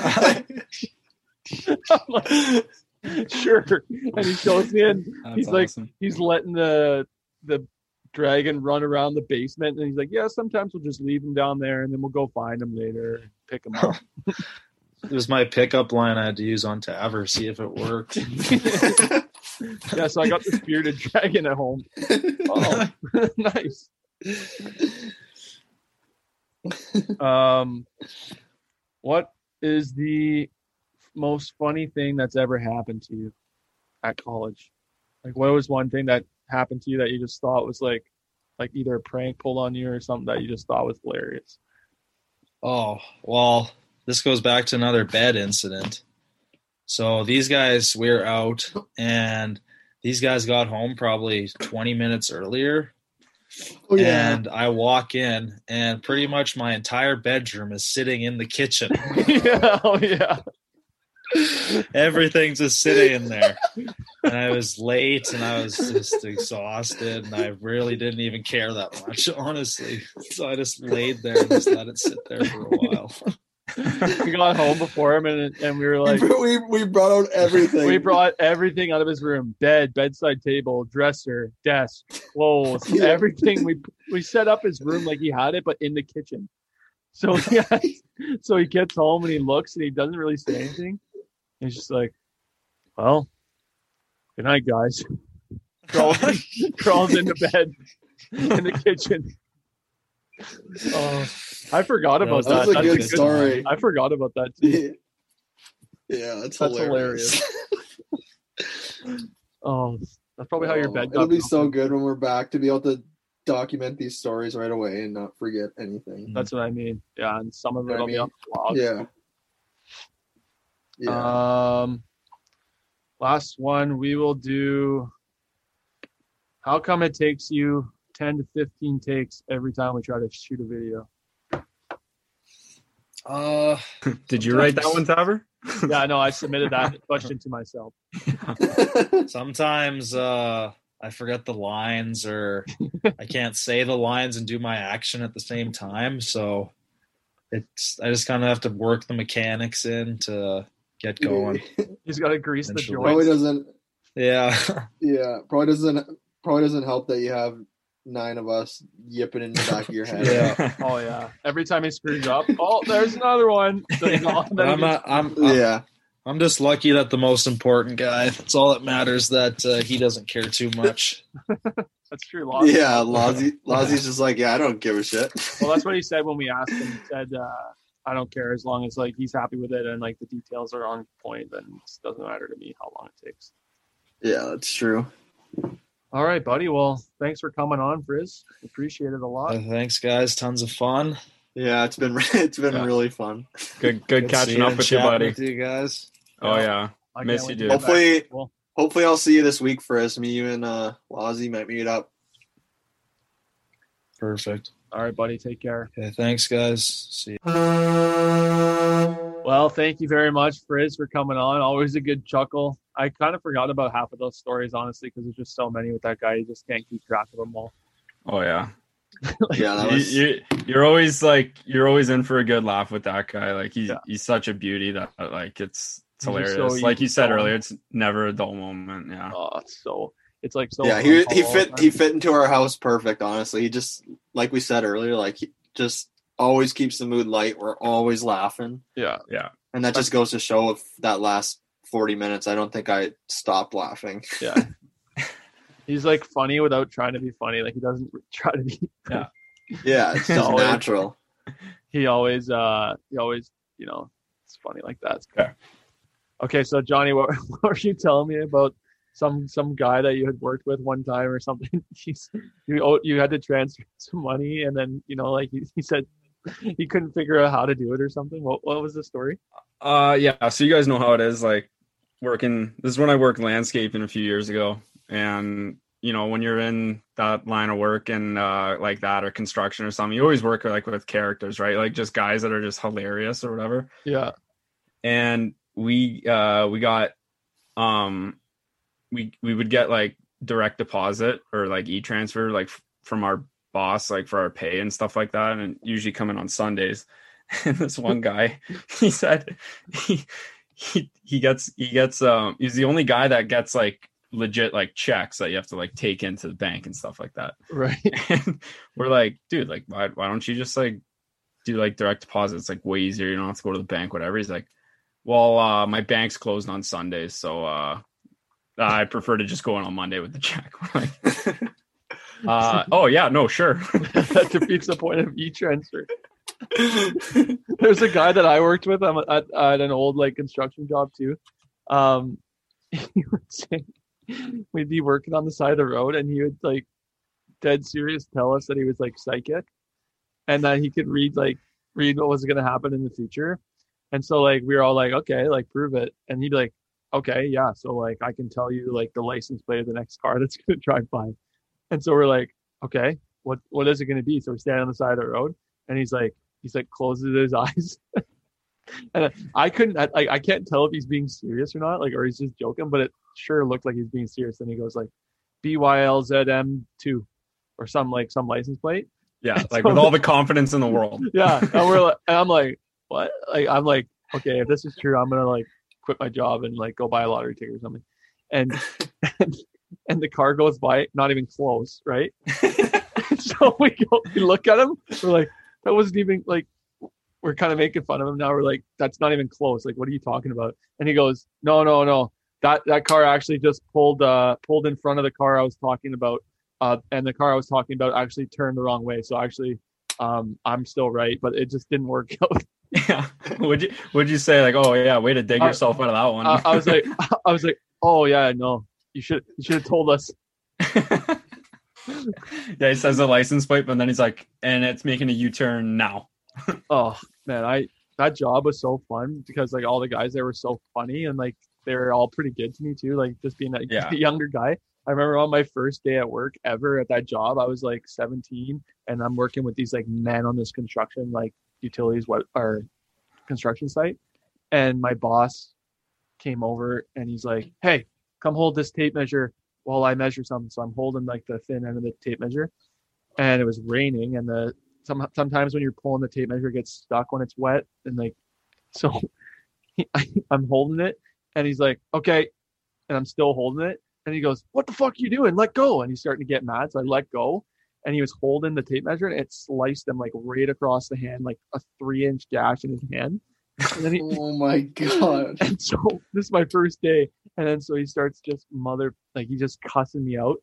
I'm like sure. And he shows me and That's He's like- he's letting the the dragon run around the basement and he's like, Yeah, sometimes we'll just leave him down there and then we'll go find him later and pick him up. It was my pickup line I had to use on Taver, see if it worked. yeah, so I got this bearded dragon at home. Oh nice. Um what is the most funny thing that's ever happened to you at college? Like what was one thing that happened to you that you just thought was like like either a prank pulled on you or something that you just thought was hilarious? Oh, well, this goes back to another bed incident. So these guys, we are out, and these guys got home probably 20 minutes earlier. Oh And I walk in, and pretty much my entire bedroom is sitting in the kitchen. yeah, oh yeah. Everything's just sitting in there. And I was late and I was just exhausted, and I really didn't even care that much, honestly. So I just laid there and just let it sit there for a while. We got home before him and and we were like we we brought out everything. we brought everything out of his room bed bedside table dresser desk clothes Yeah. everything we we set up his room like he had it but in the kitchen so yeah so he gets home and he looks and he doesn't really say anything he's just like well good night guys crawls, crawls into bed in the kitchen. Oh, I forgot about That that. That was a That's good good story. I forgot about that too. Yeah, that's, That's hilarious. Oh, that's probably how your Oh, bed. It'll got be so good when we're back to be able to document these stories right away and not forget anything. That's what I mean. Yeah, and some of it will be on the vlog. Yeah. Yeah. Um, last one we will do. How come it takes you ten to fifteen takes every time we try to shoot a video? Uh, Did you write that one, Taver? Yeah, no. I submitted that question to myself. sometimes uh, I forget the lines or I can't say the lines and do my action at the same time. So it's I just kind of have to work the mechanics in to get going. He's got to grease the Eventually. probably joints. doesn't. Yeah. Yeah, probably doesn't. Probably doesn't help that you have nine of us yipping in the back of your head. Yeah. Oh yeah. Every time he screws up, oh, there's another one. So he's all- I'm, gets- not, I'm, I'm yeah. I'm just lucky that the most important guy. That's all that matters. That uh, he doesn't care too much. that's true. Lots. Yeah, Lozzie, Lozzie's just like, yeah, I don't give a shit. Well, that's what he said when we asked him. He said, uh, "I don't care as long as like he's happy with it and like the details are on point. Then it doesn't matter to me how long it takes." Yeah, that's true. All right, buddy. Well, thanks for coming on, Frizz. Appreciate it a lot. Uh, thanks, guys. Tons of fun. Yeah, it's been it's been Yeah. really fun. Good, good Good catching up with you, buddy. With you guys. Oh yeah, I miss you, dude. get back to Hopefully, school. hopefully I'll see you this week for us. Me, you, and uh, Lozzie might meet up. Perfect. All right, buddy. Take care. Okay, thanks, guys. See you. Well, thank you very much, Frizz, for coming on. Always a good chuckle. I kind of forgot about half of those stories, honestly, because there's just so many with that guy. You just can't keep track of them all. oh yeah. Yeah, that You, was. you, you're always like you're always in for a good laugh with that guy. Like he's Yeah. he's such a beauty that like it's it's He's just so hilarious. like you said earlier, it's never a dull moment. Yeah. Oh, it's so it's like so. yeah, he he fit he fit into our house perfect. Honestly, he just like we said earlier, like he just always keeps the mood light. We're always laughing, Yeah, yeah. and that just goes to show if that last forty minutes, I don't think I stopped laughing. yeah. He's like funny without trying to be funny. Like he doesn't try to be. Yeah, yeah, it's just natural. He always, uh, he always, you know, it's funny like that. Okay. Okay, so Johnny, what, what were you telling me about some some guy that you had worked with one time or something? He's, you owe- you had to transfer some money, and then you know, like he, he said, he couldn't figure out how to do it or something. What what was the story? Uh yeah, so you guys know how it is like working this is when I worked landscaping a few years ago and you know when you're in that line of work and uh like that or construction or something you always work like with characters right like just guys that are just hilarious or whatever Yeah, and we uh we got um we we would get like direct deposit or like e-transfer like f- from our boss like for our pay and stuff like that and usually coming on sundays. And this one guy he said he he, he gets he gets um he's the only guy that gets like legit like checks that you have to like take into the bank and stuff like that. Right. and we're like dude like why, why don't you just like do like direct deposit? It's like way easier. You don't have to go to the bank whatever. He's like well uh my bank's closed on sundays so uh i prefer to just go in on monday with the check uh oh yeah no sure that defeats the point of e-transfer. There's a guy that I worked with um, at, at an old like construction job too. Um, he would say we'd be working on the side of the road, and he would like dead serious tell us that he was like psychic, and that he could read like read what was going to happen in the future. And so like we were all like, okay, like prove it. And he'd be like, okay, yeah. So like I can tell you like the license plate of the next car that's going to drive by. And so we're like, okay, what what is it going to be? So we stand on the side of the road, and he's like, he's like closes his eyes. and I couldn't, I, I can't tell if he's being serious or not, like, or he's just joking, but it sure looked like he's being serious. And he goes like, BYLZM two, or some like some license plate. yeah like with all the confidence in the world Yeah, and we're like, and I'm like, what? Like, I'm like, okay, if this is true, I'm gonna like quit my job and like go buy a lottery ticket or something. And and, and the car goes by, not even close, right? so we go, we look at him, we're like, that wasn't even like, we're kind of making fun of him now. We're like, that's not even close. Like, what are you talking about? And he goes, no, no, no. That that car actually just pulled uh pulled in front of the car I was talking about uh, and the car I was talking about actually turned the wrong way. So actually, um, I'm still right, but it just didn't work out. Yeah. would you would you say like, oh yeah, way to dig Uh, yourself out of that one? I, I was like, I was like, oh yeah, no, you should you should have told us. yeah, he says the license plate, but then he's like, and it's making a U-turn now. Oh man, I that job was so fun because like all the guys there were so funny and like they were all pretty good to me too. Like just being a, Yeah. a younger guy. I remember on my first day at work ever at that job, I was like 17 and I'm working with these like men on this construction like utilities what or construction site. And my boss came over and he's like, Hey, come hold this tape measure while I measure something. So I'm holding like the thin end of the tape measure. And it was raining and the some sometimes when you're pulling the tape measure it gets stuck when it's wet and like so I, I'm holding it and he's like, Okay, and I'm still holding it. And he goes, What the fuck you doing? Let go. And he's starting to get mad. So I let go. And he was holding the tape measure and it sliced him like right across the hand, like a three inch gash in his hand. And then he, Oh my god. and so this is my first day. And then so he starts just mother like he just cussing me out.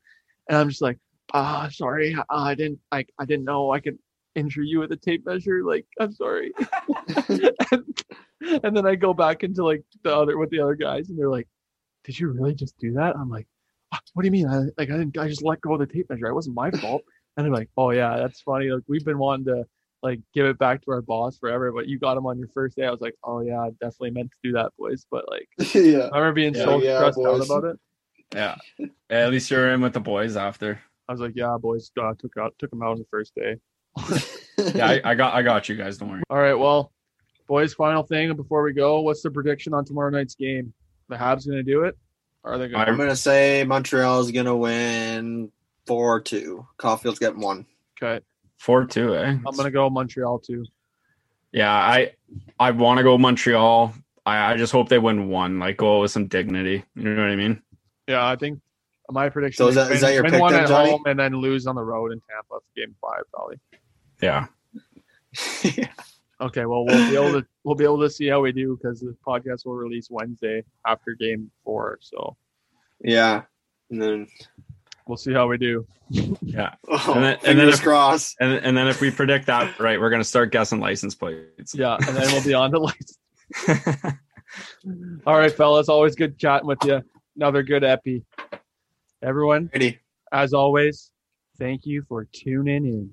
And I'm just like, ah, sorry. Uh, I didn't like I didn't know I could injure you with a tape measure. Like, I'm sorry. and, and then I go back into like the other with the other guys and they're like, Did you really just do that? I'm like, "What- what do you mean? I like I didn't I just let go of the tape measure. It wasn't my fault. And they're like, Oh yeah, that's funny. Like we've been wanting to like give it back to our boss forever, but you got him on your first day. I was like, Oh yeah, I definitely meant to do that, boys. But like yeah. I remember being Yeah, so yeah, stressed out about it. Yeah. At least you're in with the boys after. I was like, Yeah, boys, uh, took out took him out on the first day. Yeah, I, I got I got you guys. Don't worry. All right, well, boys, final thing before we go. What's the prediction on tomorrow night's game? The Habs gonna do it? Or are they gonna I'm gonna say Montreal's gonna win four two. Caufield's getting one. okay. Four two, eh? I'm gonna go Montreal too. Yeah, I I want to go Montreal. I, I just hope they win one. Like go with some dignity. You know what I mean? Yeah, I think my prediction So is that- is that your win pick one then, at Johnny? home and then lose on the road in Tampa for game five, probably. Yeah. Yeah. Okay, well we'll be able to we'll be able to see how we do because the podcast will release Wednesday after game four. So yeah. And then we'll see how we do. Yeah. oh, And then- and fingers then if- crossed. And and then if we predict that right, we're gonna start guessing license plates. Yeah, and then we'll be on to lights. All right, fellas, always good chatting with you. Another good epi. Everyone, Ready. as always, thank you for tuning in.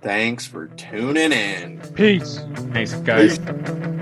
Thanks for tuning in. Peace. Thanks, guys. Mom